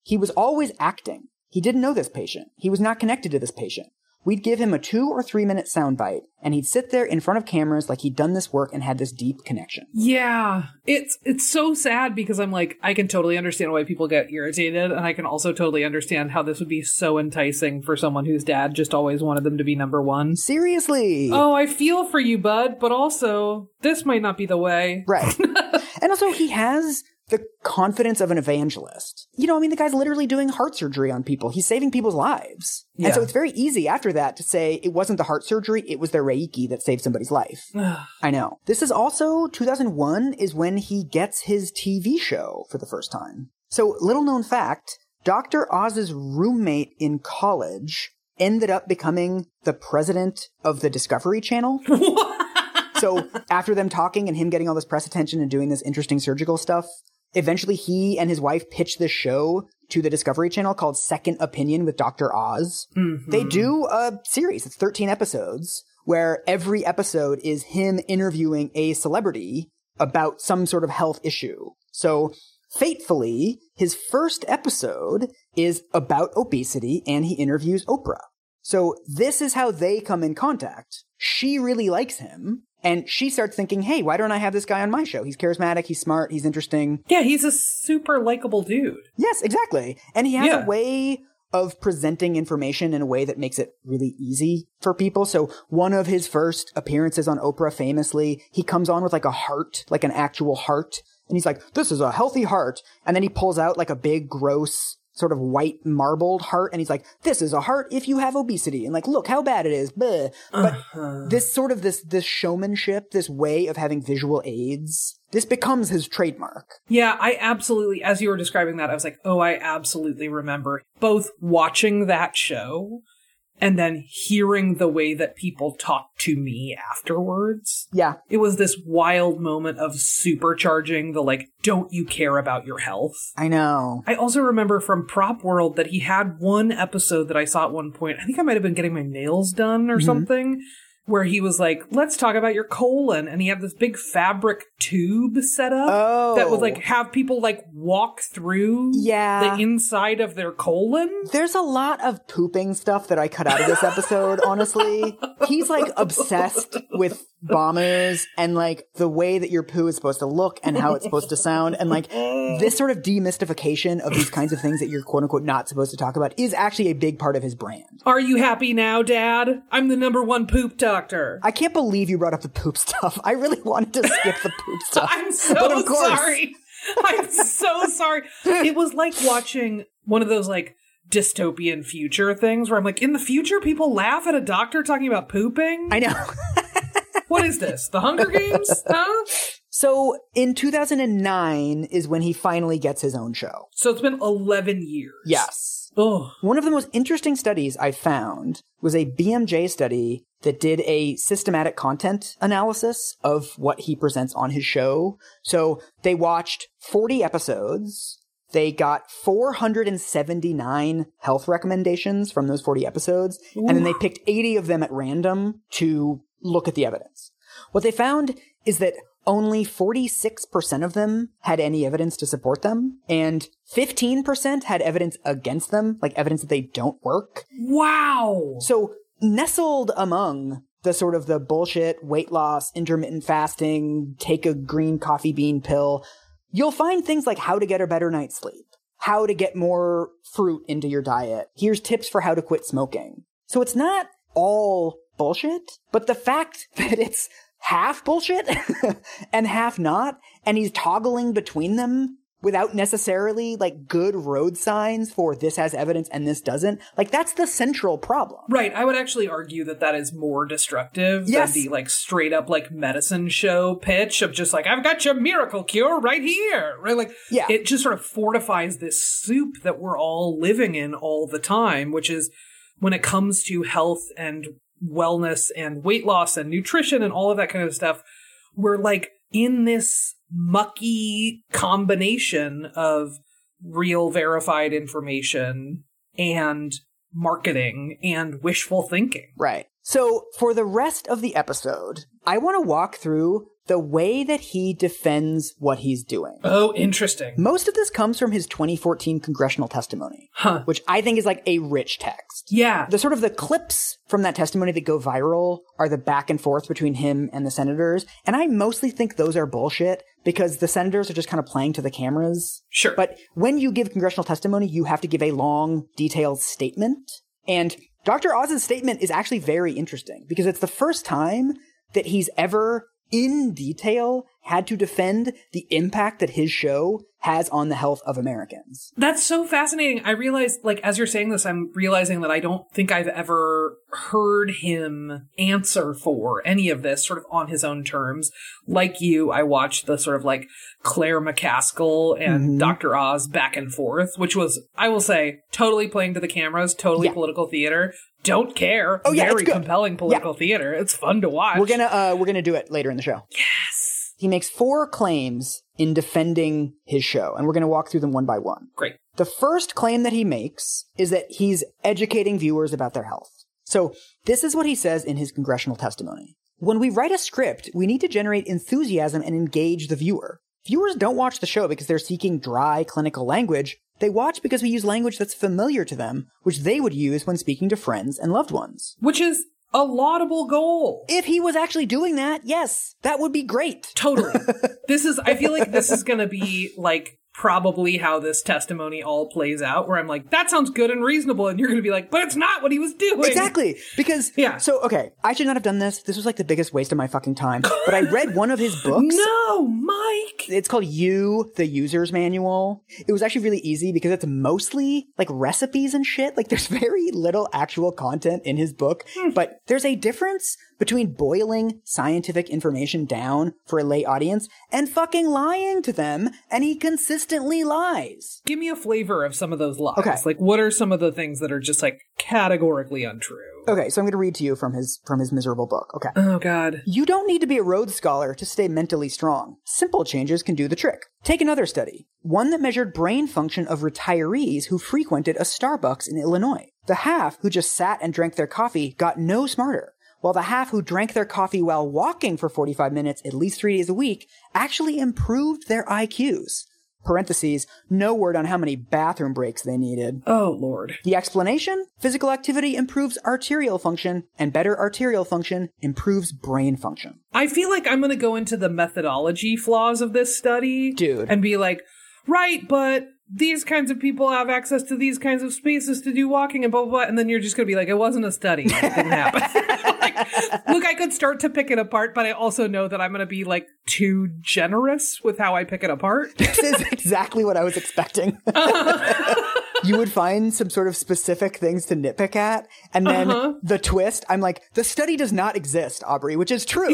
He was always acting. He didn't know this patient. He was not connected to this patient. We'd give him a two or three minute soundbite, and he'd sit there in front of cameras like he'd done this work and had this deep connection. Yeah. It's it's so sad because I'm like, I can totally understand why people get irritated, and I can also totally understand how this would be so enticing for someone whose dad just always wanted them to be number one. Seriously. Oh, I feel for you, bud, but also this might not be the way. Right. [LAUGHS] and also, he has the confidence of an evangelist. You know, I mean, the guy's literally doing heart surgery on people. He's saving people's lives. And so it's very easy after that to say it wasn't the heart surgery, it was the Reiki that saved somebody's life. I know. This is also 2001 is when he gets his TV show for the first time. So, little known fact, Dr. Oz's roommate in college ended up becoming the president of the Discovery Channel. [LAUGHS] so, after them talking and him getting all this press attention and doing this interesting surgical stuff, eventually he and his wife pitched this show to the Discovery Channel called Second Opinion with Dr. Oz. They mm-hmm. do a series, it's 13 episodes, where every episode is him interviewing a celebrity about some sort of health issue. So, fatefully, his first episode is about obesity and he interviews Oprah. So, this is how they come in contact. She really likes him. And she starts thinking, hey, why don't I have this guy on my show? He's charismatic, he's smart, he's interesting. Yeah, he's a super likable dude. Yes, exactly. And he has Yeah. a way of presenting information in a way that makes it really easy for people. So one of his first appearances on Oprah famously, he comes on with like a heart, like an actual heart. And he's like, this is a healthy heart. And then he pulls out like a big, gross, sort of white marbled heart. And he's like, this is a heart if you have obesity. And like, look how bad it is. Bleh. But uh-huh. this sort of this, this showmanship, this way of having visual aids, this becomes his trademark. Yeah, I absolutely, as you were describing that, I was like, oh, I absolutely remember both watching that show and then hearing the way that people talked to me afterwards. Yeah. It was this wild moment of supercharging the like, don't you care about your health? I know. I also remember from Prop World that he had one episode that I saw at one point. I think I might have been getting my nails done Mm-hmm. or something, where he was like, let's talk about your colon. And he had this big fabric tube set up Oh. that would like oh. have people like walk through Yeah. the inside of their colon. There's a lot of pooping stuff that I cut out of this episode, honestly. [LAUGHS] He's like obsessed with bombers and like the way that your poo is supposed to look and how it's supposed to sound. And like this sort of demystification of these kinds of things that you're quote unquote not supposed to talk about is actually a big part of his brand. Are you happy now, Dad? I'm the number one poop doctor. I can't believe you brought up the poop stuff. I really [LAUGHS] wanted to skip the poop [LAUGHS] stuff. I'm so sorry. [LAUGHS] I'm so sorry. It was like watching one of those like dystopian future things where I'm like, in the future, people laugh at a doctor talking about pooping. I know. what is this? The Hunger Games? Huh? So in 2009 is when he finally gets his own show. So it's been 11 years. Yes. Oh, One of the most interesting studies I found was a BMJ study that did a systematic content analysis of what he presents on his show. So they watched 40 episodes. They got 479 health recommendations from those 40 episodes, and then they picked 80 of them at random to look at the evidence. What they found is that only 46% of them had any evidence to support them, and 15% had evidence against them, like evidence that they don't work. wow. So, nestled among the sort of the bullshit weight loss, intermittent fasting, take a green coffee bean pill, you'll find things like how to get a better night's sleep, how to get more fruit into your diet. Here's tips for how to quit smoking. So it's not all bullshit, but the fact [LAUGHS] that it's half bullshit [LAUGHS] and half not, and he's toggling between them without necessarily like good road signs for this has evidence and this doesn't. Like that's the central problem. Right. I would actually argue that that is more destructive Yes. than the like straight up like medicine show pitch of just like, I've got your miracle cure right here. Right. Like, Yeah. it just sort of fortifies this soup that we're all living in all the time, which is when it comes to health and wellness and weight loss and nutrition and all of that kind of stuff, we're like in this mucky combination of real verified information and marketing and wishful thinking. Right. So for the rest of the episode, I want to walk through the way that he defends what he's doing. Oh, interesting. Most of this comes from his 2014 congressional testimony, Huh. which I think is like a rich text. Yeah. The sort of the clips from that testimony that go viral are the back and forth between him and the senators. And I mostly think those are bullshit because the senators are just kind of playing to the cameras. Sure. But when you give congressional testimony, you have to give a long, detailed statement. And Dr. Oz's statement is actually very interesting because it's the first time that he's ever in detail had to defend the impact that his show has on the health of Americans. That's so fascinating. I realize, like, as you're saying this, I'm realizing that I don't think I've ever heard him answer for any of this sort of on his own terms. Like you, I watched the sort of like Claire McCaskill and Mm-hmm. Dr. Oz back and forth, which was, I will say, totally playing to the cameras, totally Yeah. political theater. Don't care. Oh, yeah, Very compelling political theater. It's fun to watch. We're gonna uh we're gonna do it later in the show. Yes. He makes four claims in defending his show, and we're gonna walk through them one by one. Great. The first claim that he makes is that he's educating viewers about their health. So, this is what he says in his congressional testimony. When we write a script, we need to generate enthusiasm and engage the viewer. Viewers don't watch the show because they're seeking dry clinical language. They watch because we use language that's familiar to them, which they would use when speaking to friends and loved ones. Which is a laudable goal. If he was actually doing that, yes, that would be great. Totally. [LAUGHS] this is, I feel like this is going to be like probably how this testimony all plays out, where I'm like, that sounds good and reasonable. And you're going to be like, but it's not what he was doing. Exactly. Because, Yeah. So, okay, I should not have done this. This was like the biggest waste of my fucking time. But I read one of his books. [LAUGHS] No, Mike. It's called You, the User's Manual. It was actually really easy because it's mostly like recipes and shit. Like there's [LAUGHS] very little actual content in his book, hmm. but there's a difference between boiling scientific information down for a lay audience and fucking lying to them. And he consistently lies. Give me a flavor of some of those lies. Okay. Like, what are some of the things that are just like categorically untrue? Okay, so I'm going to read to you from his from his miserable book. Okay. Oh, God. You don't need to be a Rhodes Scholar to stay mentally strong. Simple changes can do the trick. Take another study, one that measured brain function of retirees who frequented a Starbucks in Illinois. The half who just sat and drank their coffee got no smarter, while the half who drank their coffee while walking for 45 minutes at least three days a week actually improved their IQs. Parentheses, no word on how many bathroom breaks they needed. Oh, Lord. The explanation? Physical activity improves arterial function, and better arterial function improves brain function. I feel like I'm going to go into the methodology flaws of this study. Dude. And be like, right, but these kinds of people have access to these kinds of spaces to do walking and blah, blah, blah. And then you're just going to be like, it wasn't a study. It didn't happen. like, [LAUGHS] [LAUGHS] look, I could start to pick it apart, but I also know that I'm going to be like too generous with how I pick it apart. [LAUGHS] This is exactly what I was expecting. you would find some sort of specific things to nitpick at, and then uh-huh. the twist, I'm like, the study does not exist, Aubrey, which is true.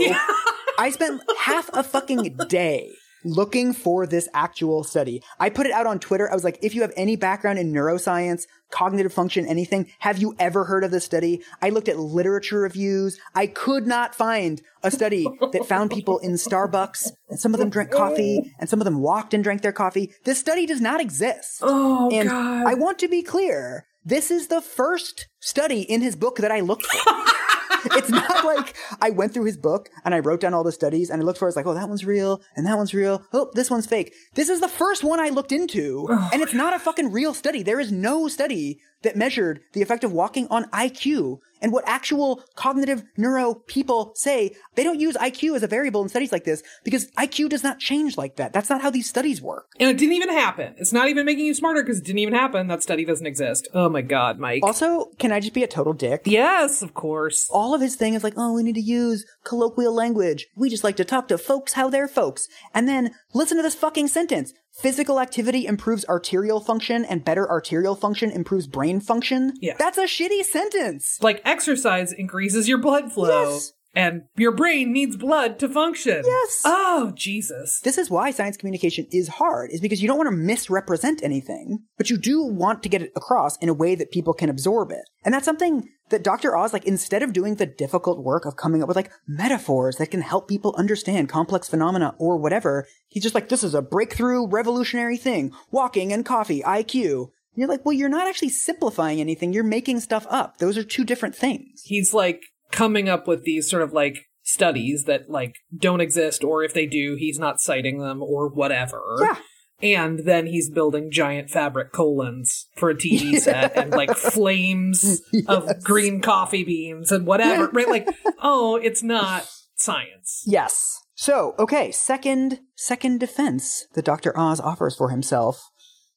I spent half a fucking day looking for this actual study. I put it out on Twitter. I was like, if you have any background in neuroscience, cognitive function, anything, have you ever heard of this study? I looked at literature reviews. I could not find a study that found people in Starbucks and some of them drank coffee and some of them walked and drank their coffee. This study does not exist. Oh, and God. I want to be clear. This is the first study in his book that I looked for. [LAUGHS] it's not like I went through his book and I wrote down all the studies and I looked for it. It's like, oh, that one's real and that one's real. Oh, this one's fake. This is the first one I looked into and it's not a fucking real study. There is no study that measured the effect of walking on IQ and what actual cognitive neuro people say. They don't use IQ as a variable in studies like this because IQ does not change like that. That's not how these studies work. and it didn't even happen. It's not even making you smarter because it didn't even happen. That study doesn't exist. Oh, my God, Mike. Also, can I just be a total dick? yes, of course. all of his thing is like, oh, we need to use colloquial language. We just like to talk to folks how they're folks. And then listen to this fucking sentence. Physical activity improves arterial function and better arterial function improves brain function. Yeah. That's a shitty sentence. Like exercise increases your blood flow. Yes. And your brain needs blood to function. Yes. Oh, Jesus. This is why science communication is hard, is because you don't want to misrepresent anything, but you do want to get it across in a way that people can absorb it. And that's something that Dr. Oz, like, instead of doing the difficult work of coming up with like metaphors that can help people understand complex phenomena or whatever, he's just like, this is a breakthrough revolutionary thing. Walking and coffee, IQ. And you're like, well, you're not actually simplifying anything. You're making stuff up. Those are two different things. He's like coming up with these sort of like studies that like don't exist, or if they do, he's not citing them or whatever. Yeah. And then he's building giant fabric colons for a TV [LAUGHS] set and like flames of green coffee beans and whatever. Right? Like, oh, it's not science. Yes. So, okay, second second defense that Dr. Oz offers for himself.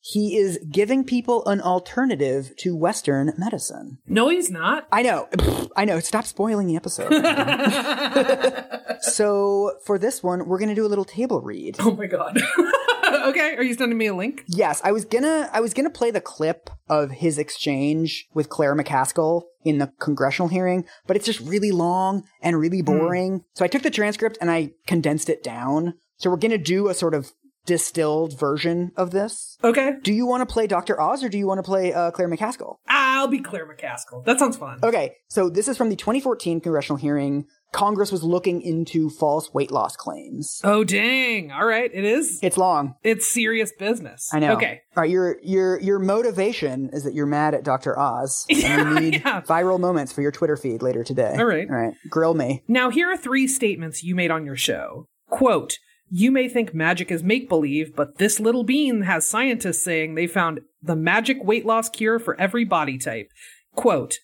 He is giving people an alternative to Western medicine. No, he's not. I know. [LAUGHS] I know. Stop spoiling the episode. [LAUGHS] so, for this one, we're going to do a little table read. Oh my god. [LAUGHS] okay, are you sending me a link? Yes, I was gonna I was gonna play the clip of his exchange with Claire McCaskill in the congressional hearing, but it's just really long and really hmm. boring. So I took the transcript and I condensed it down. So we're gonna do a sort of distilled version of this. Okay. Do you want to play Dr. Oz or do you want to play uh, Claire McCaskill? I'll be Claire McCaskill. That sounds fun. Okay, so this is from the 2014 congressional hearing. Congress was looking into false weight loss claims. Oh dang. All right, it is. It's long. It's serious business. I know. Okay. All right, your your your motivation is that you're mad at Dr. Oz. [LAUGHS] And you need yeah. viral moments for your Twitter feed later today. All right. All right. Grill me. Now, here are three statements you made on your show. Quote, you may think magic is make believe, but this little bean has scientists saying they found the magic weight loss cure for every body type. Quote,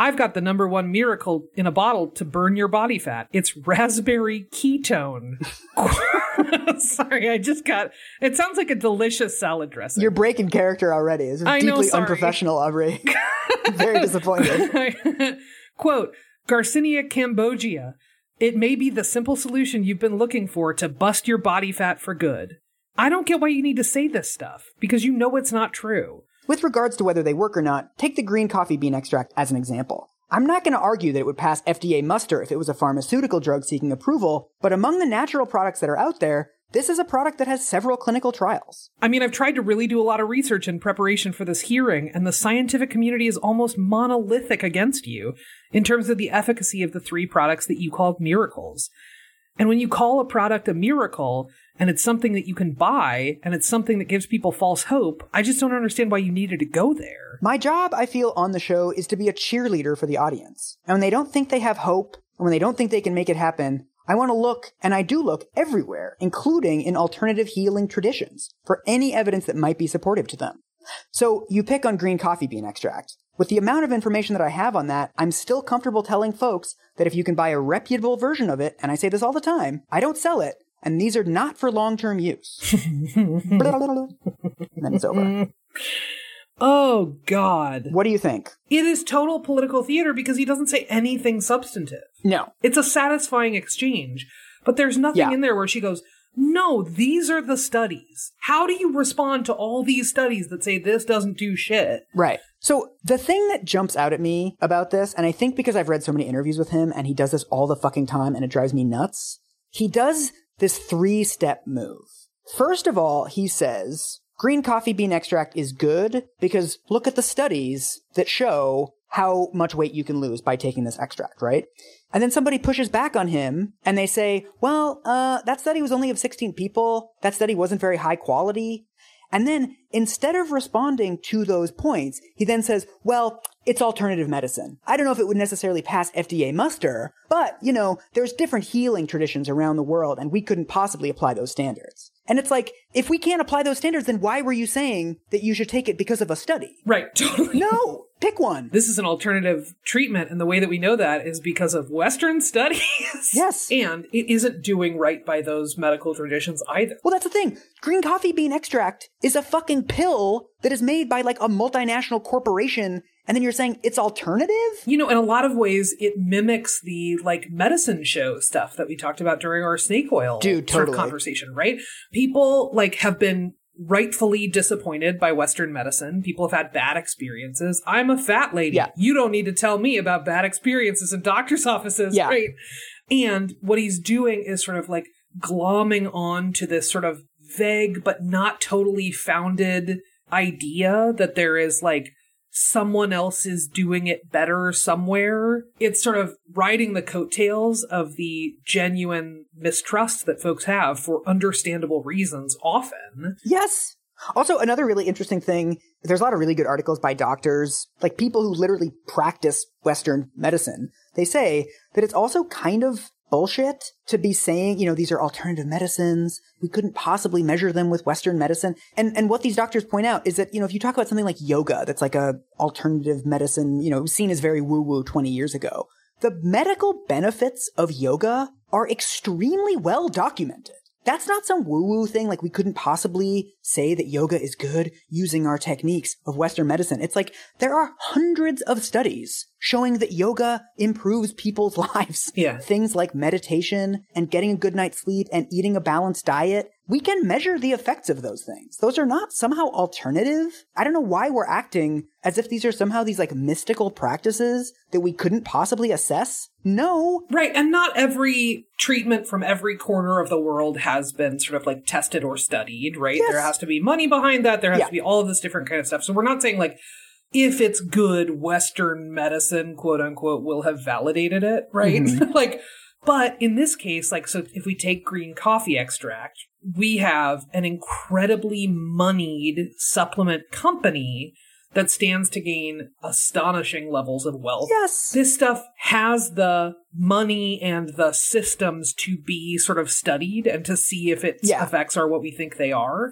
I've got the number one miracle in a bottle to burn your body fat. It's raspberry ketone. [LAUGHS] Sorry, I just got. It sounds like a delicious salad dressing. You're breaking character already. This is I know, deeply sorry. unprofessional, Aubrey. [LAUGHS] Very disappointed. [LAUGHS] Quote, Garcinia cambogia. It may be the simple solution you've been looking for to bust your body fat for good. I don't get why you need to say this stuff, because you know it's not true. With regards to whether they work or not, take the green coffee bean extract as an example. I'm not going to argue that it would pass FDA muster if it was a pharmaceutical drug seeking approval, but among the natural products that are out there, this is a product that has several clinical trials. I mean, I've tried to really do a lot of research in preparation for this hearing, and the scientific community is almost monolithic against you in terms of the efficacy of the three products that you called miracles. And when you call a product a miracle, and it's something that you can buy, and it's something that gives people false hope, I just don't understand why you needed to go there. My job, I feel, on the show is to be a cheerleader for the audience. And when they don't think they have hope, or when they don't think they can make it happen, I want to look, and I do look everywhere, including in alternative healing traditions, for any evidence that might be supportive to them. So you pick on green coffee bean extract. With the amount of information that I have on that, I'm still comfortable telling folks that if you can buy a reputable version of it, and I say this all the time, I don't sell it, and these are not for long-term use. [LAUGHS] and then it's over. [LAUGHS] Oh, God. What do you think? It is total political theater because he doesn't say anything substantive. No. It's a satisfying exchange, but there's nothing Yeah. in there where she goes, No, these are the studies. How do you respond to all these studies that say this doesn't do shit? Right. So the thing that jumps out at me about this, and I think because I've read so many interviews with him and he does this all the fucking time and it drives me nuts, he does this three step move. First of all, he says green coffee bean extract is good because look at the studies that show how much weight you can lose by taking this extract, right? And then somebody pushes back on him and they say, well, uh, that study was only of 16 people. That study wasn't very high quality. And then instead of responding to those points, he then says, well, it's alternative medicine. I don't know if it would necessarily pass FDA muster, but, you know, there's different healing traditions around the world and we couldn't possibly apply those standards. And it's like, if we can't apply those standards, then why were you saying that you should take it because of a study? Right, [LAUGHS] totally. No, pick one. This is an alternative treatment, and the way that we know that is because of Western [LAUGHS] studies. Yes. And it isn't doing right by those medical traditions either. Well, that's the thing. Green coffee bean extract is a fucking pill that is made by like a multinational corporation. And then you're saying it's alternative? You know, in a lot of ways, it mimics the like medicine show stuff that we talked about during our snake oil Dude, sort of totally. conversation, right? People like have been rightfully disappointed by Western medicine. People have had bad experiences. I'm a fat lady. Yeah. You don't need to tell me about bad experiences in doctor's offices, Yeah. right? And what he's doing is sort of like glomming on to this sort of vague but not totally founded idea that there is like someone else is doing it better somewhere. It's sort of riding the coattails of the genuine mistrust that folks have for understandable reasons often. Yes. Also, another really interesting thing there's a lot of really good articles by doctors, like people who literally practice Western medicine. They say that it's also kind of bullshit to be saying, you know, these are alternative medicines. We couldn't possibly measure them with Western medicine. And and what these doctors point out is that, you know, if you talk about something like yoga, that's like a alternative medicine, you know, seen as very woo-woo 20 years ago, the medical benefits of yoga are extremely well documented. That's not some woo woo thing. Like we couldn't possibly say that yoga is good using our techniques of Western medicine. It's like there are hundreds of studies showing that yoga improves people's [LAUGHS] lives. Yeah. Things like meditation and getting a good night's sleep and eating a balanced diet. We can measure the effects of those things. Those are not somehow alternative. I don't know why we're acting as if these are somehow these like mystical practices that we couldn't possibly assess. No, Right, and not every treatment from every corner of the world has been sort of like tested or studied, right? Yes. There has to be money behind that. There has Yeah. to be all of this different kind of stuff. So we're not saying like if it's good Western medicine, quote unquote, will have validated it, right? Mm-hmm. [LAUGHS] like, but in this case, like, so if we take green coffee extract, we have an incredibly moneyed supplement company that stands to gain astonishing levels of wealth yes. this stuff has the money and the systems to be sort of studied and to see if its Yeah. effects are what we think they are.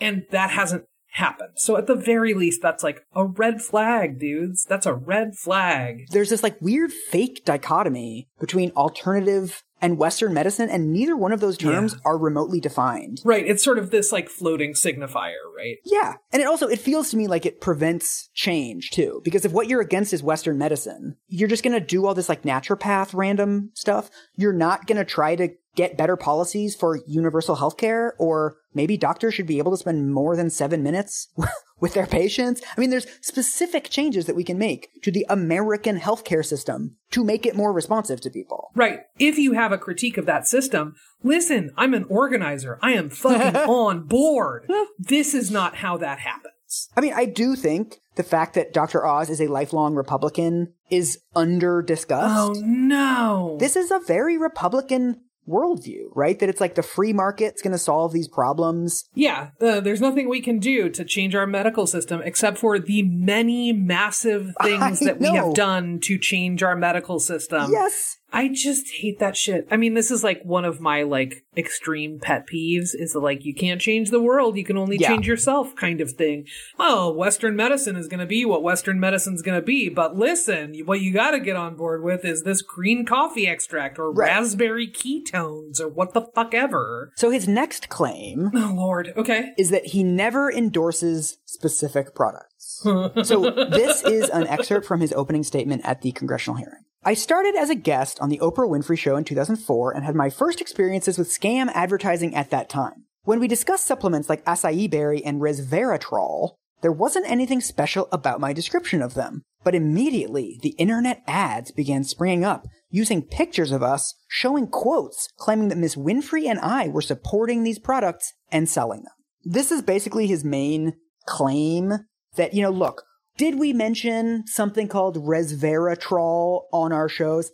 And that hasn't happened. So at the very least, that's like a red flag, dudes. That's a red flag. there's this like weird fake dichotomy between alternative and Western medicine, and neither one of those terms Yeah. are remotely defined. Right. It's sort of this like floating signifier, right? Yeah. And it also, it feels to me like it prevents change too. Because if what you're against is Western medicine, you're just going to do all this like naturopath random stuff. You're not going to try to get better policies for universal healthcare or maybe doctors should be able to spend more than seven minutes [LAUGHS] with their patients. I mean, there's specific changes that we can make to the American healthcare system to make it more responsive to people. Right. If you have a critique of that system, listen, I'm an organizer. I am fucking [LAUGHS] on board. This is not how that happens. I mean, I do think the fact that Dr. Oz is a lifelong Republican is under discussed. Oh no. this is a very Republican worldview, right? That it's like the free market's going to solve these problems. Yeah, uh, there's nothing we can do to change our medical system except for the many massive things [LAUGHS] I that we have done to change our medical system. yes. I just hate that shit. I mean, this is like one of my like extreme pet peeves is like you can't change the world, you can only Yeah. change yourself kind of thing. Oh, Western medicine is going to be what Western medicine's going to be, but listen, what you got to get on board with is this green coffee extract or Right. raspberry ketones or what the fuck ever. So his next claim [LAUGHS] Oh lord. Okay. is that he never endorses specific products. [LAUGHS] so this is an excerpt from his opening statement at the congressional hearing. I started as a guest on the Oprah Winfrey Show in 2004 and had my first experiences with scam advertising at that time. When we discussed supplements like acai berry and resveratrol, there wasn't anything special about my description of them. But immediately, the internet ads began springing up, using pictures of us, showing quotes, claiming that Miss Winfrey and I were supporting these products and selling them. This is basically his main claim that, you know, look, did we mention something called resveratrol on our shows?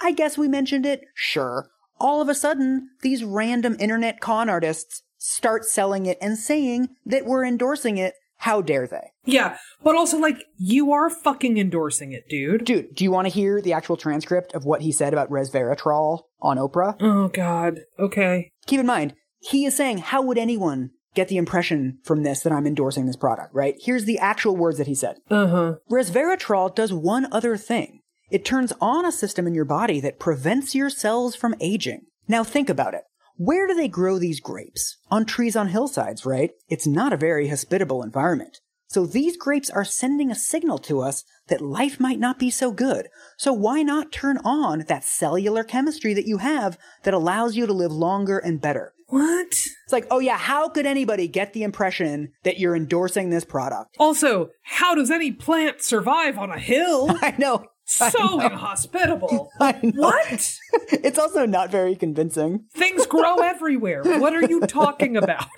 I guess we mentioned it. Sure. All of a sudden, these random internet con artists start selling it and saying that we're endorsing it. How dare they? Yeah, but also like you are fucking endorsing it, dude. Dude, do you want to hear the actual transcript of what he said about resveratrol on Oprah? Oh god. Okay. Keep in mind, he is saying, how would anyone get the impression from this that I'm endorsing this product, right? Here's the actual words that he said. Uh-huh. Resveratrol does one other thing. It turns on a system in your body that prevents your cells from aging. Now think about it. Where do they grow these grapes? On trees on hillsides, right? It's not a very hospitable environment. So these grapes are sending a signal to us that life might not be so good. So why not turn on that cellular chemistry that you have that allows you to live longer and better? What? It's like, oh yeah, how could anybody get the impression that you're endorsing this product? Also, how does any plant survive on a hill? [LAUGHS] I know. I So know. inhospitable. [LAUGHS] What? [LAUGHS] it's also not very convincing. Things grow everywhere. What are you talking about?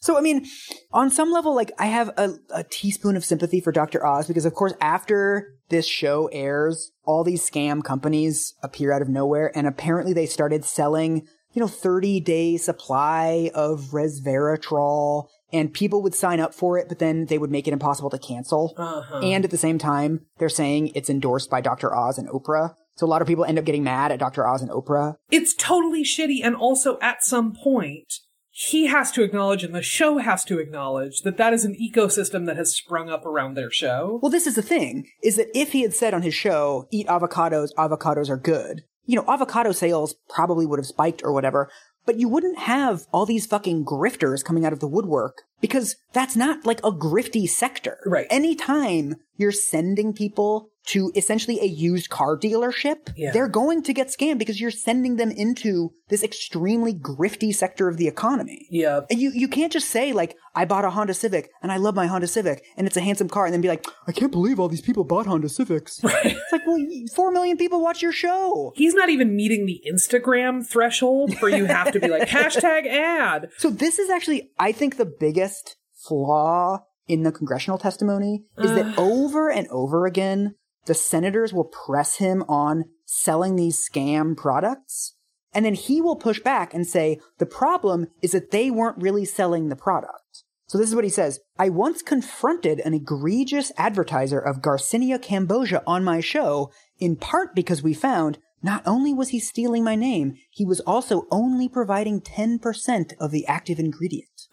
So, I mean, on some level, like, I have a, a teaspoon of sympathy for Dr. Oz because, of course, after this show airs, all these scam companies appear out of nowhere, and apparently they started selling, you know, 30 day supply of resveratrol, and people would sign up for it, but then they would make it impossible to cancel. Uh-huh. And at the same time, they're saying it's endorsed by Dr. Oz and Oprah. So a lot of people end up getting mad at Dr. Oz and Oprah. it's totally shitty. And also, at some point, he has to acknowledge, and the show has to acknowledge, that that is an ecosystem that has sprung up around their show. Well, this is the thing, is that if he had said on his show, eat avocados, avocados are good, you know, avocado sales probably would have spiked or whatever, but you wouldn't have all these fucking grifters coming out of the woodwork because that's not like a grifty sector. Right. Anytime you're sending people to essentially a used car dealership, Yeah. they're going to get scammed because you're sending them into this extremely grifty sector of the economy. Yeah. And You you can't just say like I bought a Honda Civic and I love my Honda Civic and it's a handsome car and then be like I can't believe all these people bought Honda Civics. [LAUGHS] It's like well, four million people watch your show. He's not even meeting the Instagram threshold where you have to be like, [LAUGHS] hashtag ad. So this is actually I think the biggest flaw in the congressional testimony is that over and over again the senators will press him on selling these scam products. And then he will push back and say, the problem is that they weren't really selling the product. So this is what he says. I once confronted an egregious advertiser of Garcinia cambogia on my show, in part because we found not only was he stealing my name, he was also only providing 10% of the active ingredient. [LAUGHS]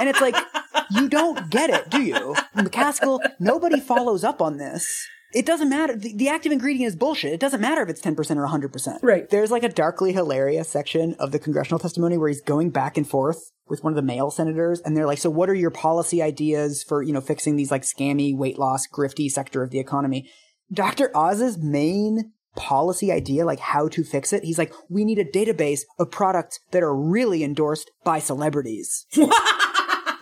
and it's like, you don't get it, do you? McCaskill, nobody follows up on this. It doesn't matter. The, the active ingredient is bullshit. It doesn't matter if it's 10% or 100%. Right. There's like a darkly hilarious section of the congressional testimony where he's going back and forth with one of the male senators and they're like, so what are your policy ideas for, you know, fixing these like scammy weight loss, grifty sector of the economy? Dr. Oz's main policy idea, like how to fix it, he's like, we need a database of products that are really endorsed by celebrities. [LAUGHS]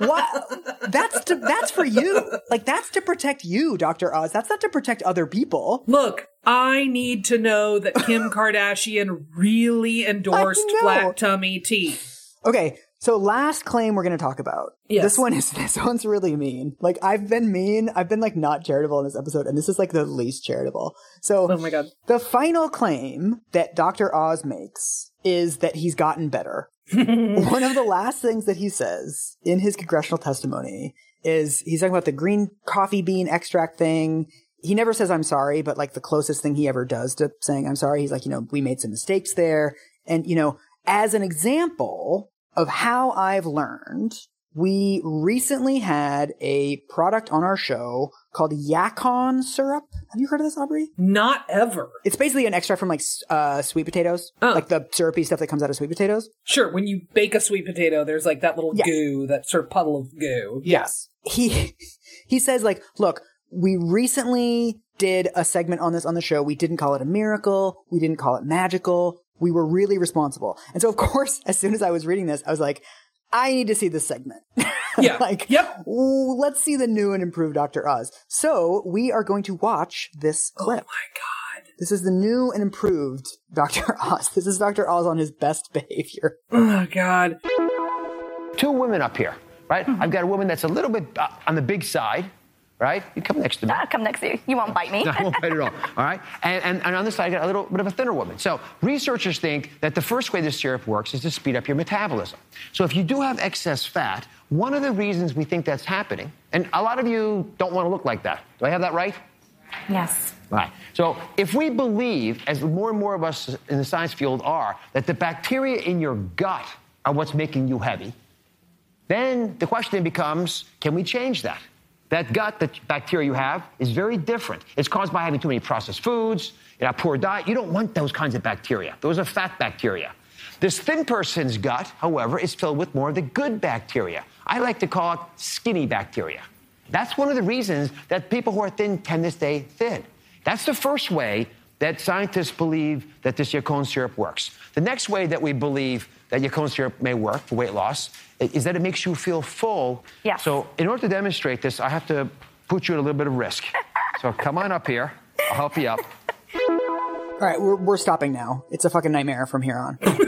what? That's to, that's for you. Like that's to protect you, Dr. Oz. That's not to protect other people. Look, I need to know that Kim [LAUGHS] Kardashian really endorsed flat tummy tea. Okay, so last claim we're going to talk about. Yes. This one is [LAUGHS] this one's really mean. Like I've been mean, I've been like not charitable in this episode and this is like the least charitable. So Oh my god. the final claim that Dr. Oz makes is that he's gotten better. One of the [LAUGHS] last things that he says in his congressional testimony is he's talking about the green coffee bean extract thing. He never says I'm sorry, but like the closest thing he ever does to saying I'm sorry, he's like, you know, we made some mistakes there. And, you know, as an example of how I've learned, we recently had a product on our show called Yacon syrup. Have you heard of this, Aubrey? Not ever. It's basically an extract from like uh, sweet potatoes, Oh. like the syrupy stuff that comes out of sweet potatoes. Sure, when you bake a sweet potato, there's like that little Yeah. goo, that sort of puddle of goo. Yes. He [LAUGHS] he says like, look, we recently did a segment on this on the show. We didn't call it a miracle. We didn't call it magical. We were really responsible. And so of [LAUGHS] course, as soon as I was reading this, I was like, I need to see this segment. [LAUGHS] Yeah. like, Yep. let's see the new and improved Dr. Oz. So we are going to watch this clip. Oh my god. This is the new and improved [LAUGHS] Dr. Oz. This is Dr. Oz on his best behavior. Oh god. Two women up here, right? I've got a woman that's a little bit uh, on the big side, right? You come next to me. I'll come next to you. You won't bite me. No, [LAUGHS] I won't bite at all. All right? And, and, and on this side, I got a little bit of a thinner woman. So researchers think that the first way this syrup works is to speed up your metabolism. So if you do have excess fat, one of the reasons we think that's happening, and a lot of you don't want to look like that. Do I have that right? yes. Right. So if we believe, as more and more of us in the science field are, that the bacteria in your gut are what's making you heavy, then the question becomes, can we change that? That gut, that bacteria you have, is very different. It's caused by having too many processed foods, you know, poor diet. You don't want those kinds of bacteria. Those are fat bacteria. This thin person's gut, however, is filled with more of the good bacteria. I like to call it skinny bacteria. That's one of the reasons that people who are thin tend to stay thin. That's the first way that scientists believe that this Yacon syrup works. The next way that we believe that Yacon syrup may work for weight loss is that it makes you feel full. Yeah. So, in order to demonstrate this, I have to put you at a little bit of risk. so, come on up here. I'll help you up. [LAUGHS] All right, we're, we're stopping now. It's a fucking nightmare from here on. [LAUGHS]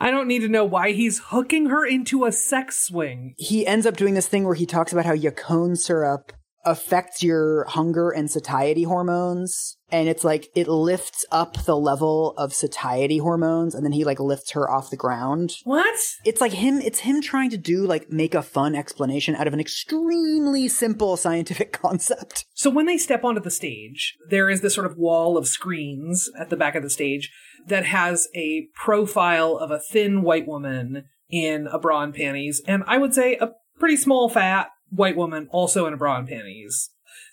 I don't need to know why he's hooking her into a sex swing. he ends up doing this thing where he talks about how Yacon syrup affects your hunger and satiety hormones. And it's like it lifts up the level of satiety hormones and then he like lifts her off the ground. What? It's like him, it's him trying to do like make a fun explanation out of an extremely simple scientific [LAUGHS] concept. So when they step onto the stage, there is this sort of wall of screens at the back of the stage that has a profile of a thin white woman in a bra and panties, and I would say a pretty small fat white woman also in a bra and panties.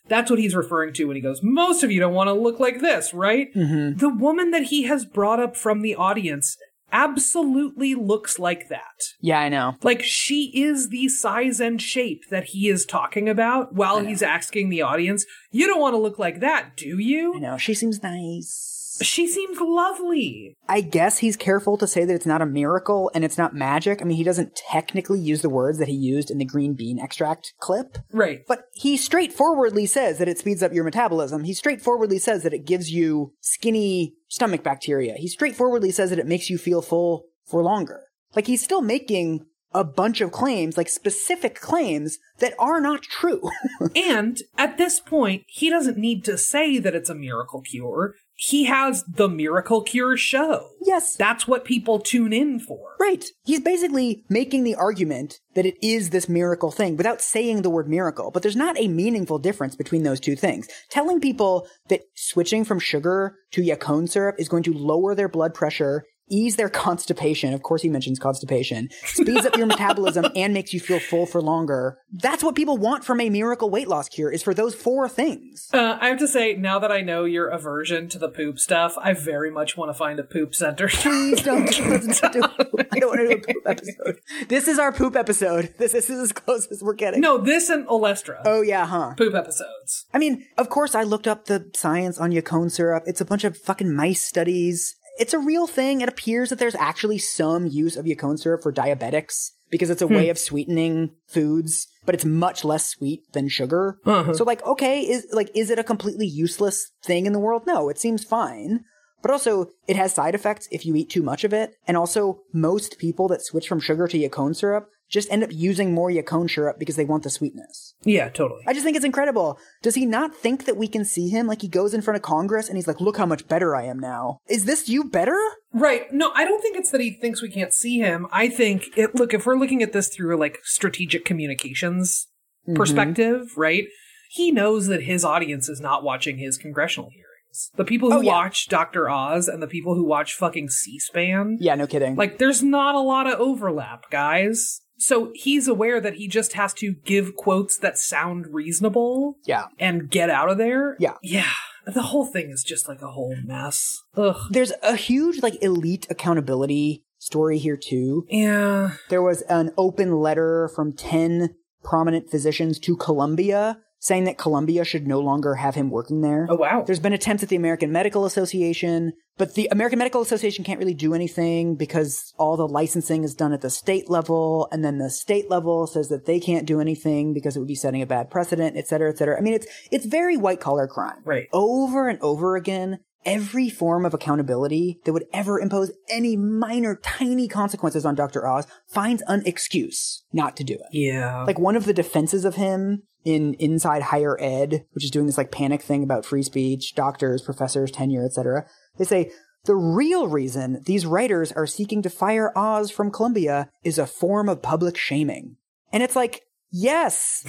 That's what he's referring to when he goes, Most of you don't want to look like this, right? Mm-hmm. The woman that he has brought up from the audience absolutely looks like that. Yeah, I know. Like she is the size and shape that he is talking about while he's asking the audience, You don't want to look like that, do you? I know. She seems nice. She seems lovely. I guess he's careful to say that it's not a miracle and it's not magic. I mean, he doesn't technically use the words that he used in the green bean extract clip. Right. But he straightforwardly says that it speeds up your metabolism. He straightforwardly says that it gives you skinny stomach bacteria. He straightforwardly says that it makes you feel full for longer. Like he's still making a bunch of claims, like specific claims that are not true. [LAUGHS] And at this point, he doesn't need to say that it's a miracle cure. He has the miracle cure show. yes. That's what people tune in for. Right. He's basically making the argument that it is this miracle thing without saying the word miracle. But there's not a meaningful difference between those two things. Telling people that switching from sugar to Yacon syrup is going to lower their blood pressure, ease their constipation. Of course, he mentions constipation, speeds up your [LAUGHS] metabolism and makes you feel full for longer. That's what people want from a miracle weight loss cure is for those four things. Uh, I have to say, now that I know your aversion to the poop stuff, I very much want to find a poop center. [LAUGHS] Please don't let's do. [LAUGHS] I don't want to do a poop episode. This is our poop episode. This, this is as close as we're getting. no, this and Olestra. Oh yeah, huh? Poop episodes. I mean, of course, I looked up the science on Yacon syrup. It's a bunch of fucking mice studies. It's a real thing. It appears that there's actually some use of Yacon syrup for diabetics because it's a way hmm. of sweetening foods, but it's much less sweet than sugar. Uh-huh. So, like, okay, is like, is it a completely useless thing in the world? No, it seems fine. But also, it has side effects if you eat too much of it. And also, most people that switch from sugar to Yacon syrup just end up using more Yacon syrup because they want the sweetness. Yeah, totally. I just think it's incredible. Does he not think that we can see him? Like he goes in front of Congress and he's like, look how much better I am now. Is this you better? Right. No, I don't think it's that he thinks we can't see him. I think it look if we're looking at this through a like strategic communications Mm-hmm. perspective, right? He knows that his audience is not watching his congressional hearings. The people who Oh, yeah. watch Dr. Oz and the people who watch fucking C-SPAN, Yeah, no kidding. like there's not a lot of overlap, guys. So he's aware that he just has to give quotes that sound reasonable yeah. and get out of there. Yeah. Yeah. The whole thing is just like a whole mess. Ugh. There's a huge like elite accountability story here too. Yeah. There was an open letter from 10 prominent physicians to Columbia saying that Columbia should no longer have him working there. Oh wow. There's been attempts at the American Medical Association, but the American Medical Association can't really do anything because all the licensing is done at the state level, and then the state level says that they can't do anything because it would be setting a bad precedent, et cetera, et cetera. I mean, it's it's very white collar crime. Right. Over and over again, every form of accountability that would ever impose any minor, tiny consequences on Dr. Oz finds an excuse not to do it Yeah. like one of the defenses of him in inside higher ed which is doing this like panic thing about free speech doctors professors tenure etc they say the real reason these writers are seeking to fire oz from columbia is a form of public shaming and it's like yes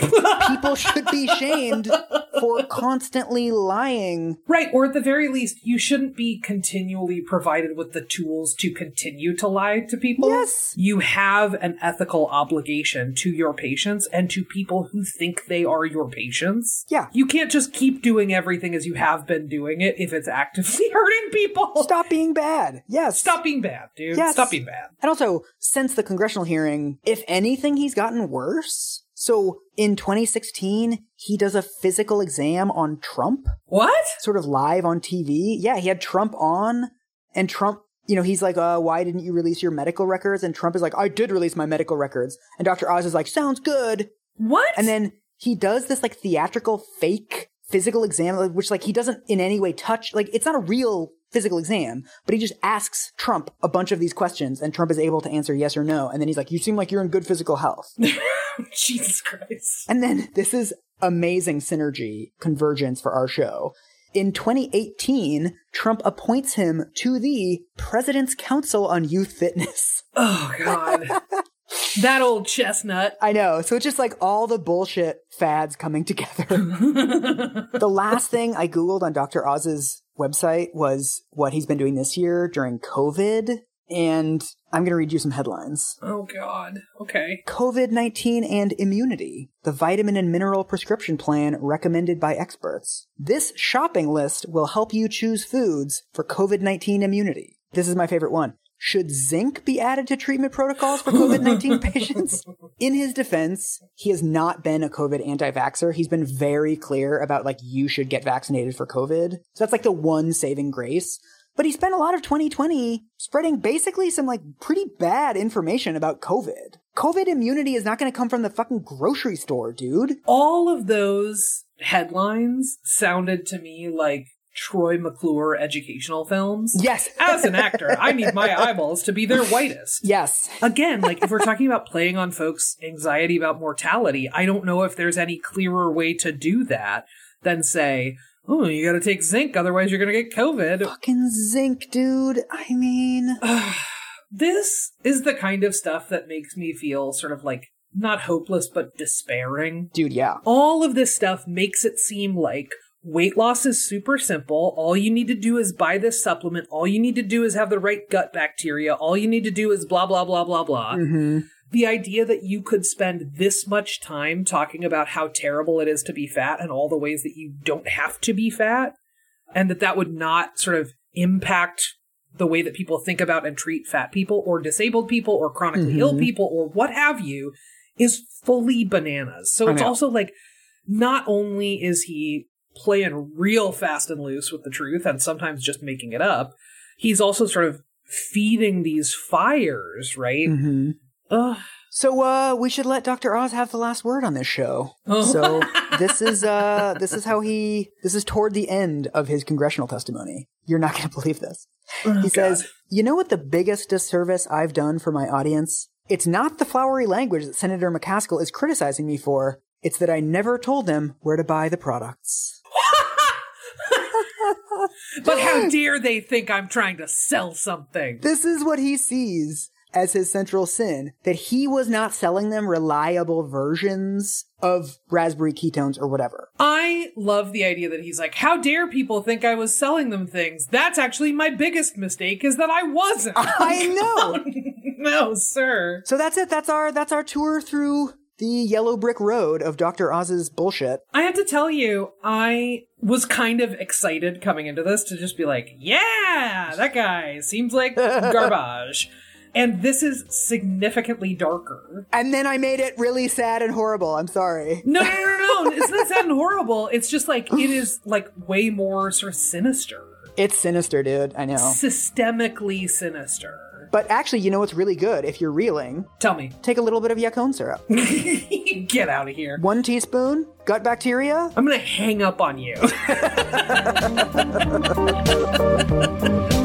people should be shamed for constantly lying Right, or at the very least, you shouldn't be continually provided with the tools to continue to lie to people. Yes. You have an ethical obligation to your patients and to people who think they are your patients. Yeah. You can't just keep doing everything as you have been doing it if it's actively [LAUGHS] hurting people. stop being bad yes Stop being bad, dude. Yes. Stop being bad. And also, since the congressional hearing, if anything, he's gotten worse. So in 2016, he does a physical exam on Trump, What? sort of live on TV. Yeah, he had Trump on, and Trump, you know, he's like, uh, why didn't you release your medical records? And Trump is like, I did release my medical records. And Dr. Oz is like, sounds good. What? And then he does this like theatrical fake physical exam, which like he doesn't in any way touch, like it's not a real physical exam, but he just asks Trump a bunch of these questions and Trump is able to answer yes or no. And then he's like, you seem like you're in good physical health. [LAUGHS] Jesus Christ. And then this is amazing synergy convergence for our show. In 2018, Trump appoints him to the President's Council on Youth Fitness. [LAUGHS] Oh God. [LAUGHS] that old chestnut. I know. So it's just like all the bullshit fads coming together. the last thing I Googled on Dr. Oz's website was what he's been doing this year during COVID. And I'm going to read you some headlines. Oh God. Okay. COVID 19 and immunity, the vitamin and mineral prescription plan recommended by experts. This shopping list will help you choose foods for COVID 19 immunity. This is my favorite one. Should zinc be added to treatment protocols for COVID 19 [LAUGHS] patients? In his defense, he has not been a COVID anti vaxxer. He's been very clear about, like, you should get vaccinated for COVID. So that's like the one saving grace. But he spent a lot of 2020 spreading basically some like pretty bad information about COVID. COVID immunity is not going to come from the fucking grocery store, dude. All of those headlines sounded to me like Troy McClure educational films. Yes. As an actor, I need my [LAUGHS] eyeballs to be their whitest. Yes. Again, like if we're talking about playing on folks' anxiety about mortality, I don't know if there's any clearer way to do that than say, oh, you gotta take zinc, otherwise you're gonna get COVID. Fucking zinc, dude. I mean, [SIGHS] This is the kind of stuff that makes me feel sort of like not hopeless, but despairing. dude, yeah. All of this stuff makes it seem like weight loss is super simple. All you need to do is buy this supplement. All you need to do is have the right gut bacteria. All you need to do is blah, blah, blah, blah, blah. Mm-hmm. The idea that you could spend this much time talking about how terrible it is to be fat and all the ways that you don't have to be fat, and that that would not sort of impact the way that people think about and treat fat people or disabled people or chronically ill mm-hmm. people or what have you is fully bananas. So it's also like not only is he playing real fast and loose with the truth and sometimes just making it up, he's also sort of feeding these fires, right? Mm-hmm. Ugh. So, uh, we should let Dr. Oz have the last word on this show. So, this is, uh, this is how he, this is toward the end of his congressional testimony. You're not going to believe this. he says, You know what the biggest disservice I've done for my audience? It's not the flowery language that Senator McCaskill is criticizing me for. It's that I never told them where to buy the products. But how dare they think I'm trying to sell something? This is what he sees as his central sin that he was not selling them reliable versions of raspberry ketones or whatever. I love the idea that he's like, how dare people think I was selling them things? That's actually my biggest mistake is that I wasn't. I [LAUGHS] know. no, sir. So that's it. That's our that's our tour through the yellow brick road of Dr. Oz's bullshit. I have to tell you, I was kind of excited coming into this to just be like, yeah, that guy seems like [LAUGHS] garbage. And this is significantly darker. And then I made it really sad and horrible. I'm sorry. No, no, no, no, no. It's not sad and horrible. It's just like, it [LAUGHS] is like way more sort of sinister. It's sinister, dude. I know. Systemically sinister. But actually, you know what's really good if you're reeling? Tell me. Take a little bit of Yacon syrup. [LAUGHS] Get out of here. One teaspoon, gut bacteria. I'm gonna hang up on you. [LAUGHS]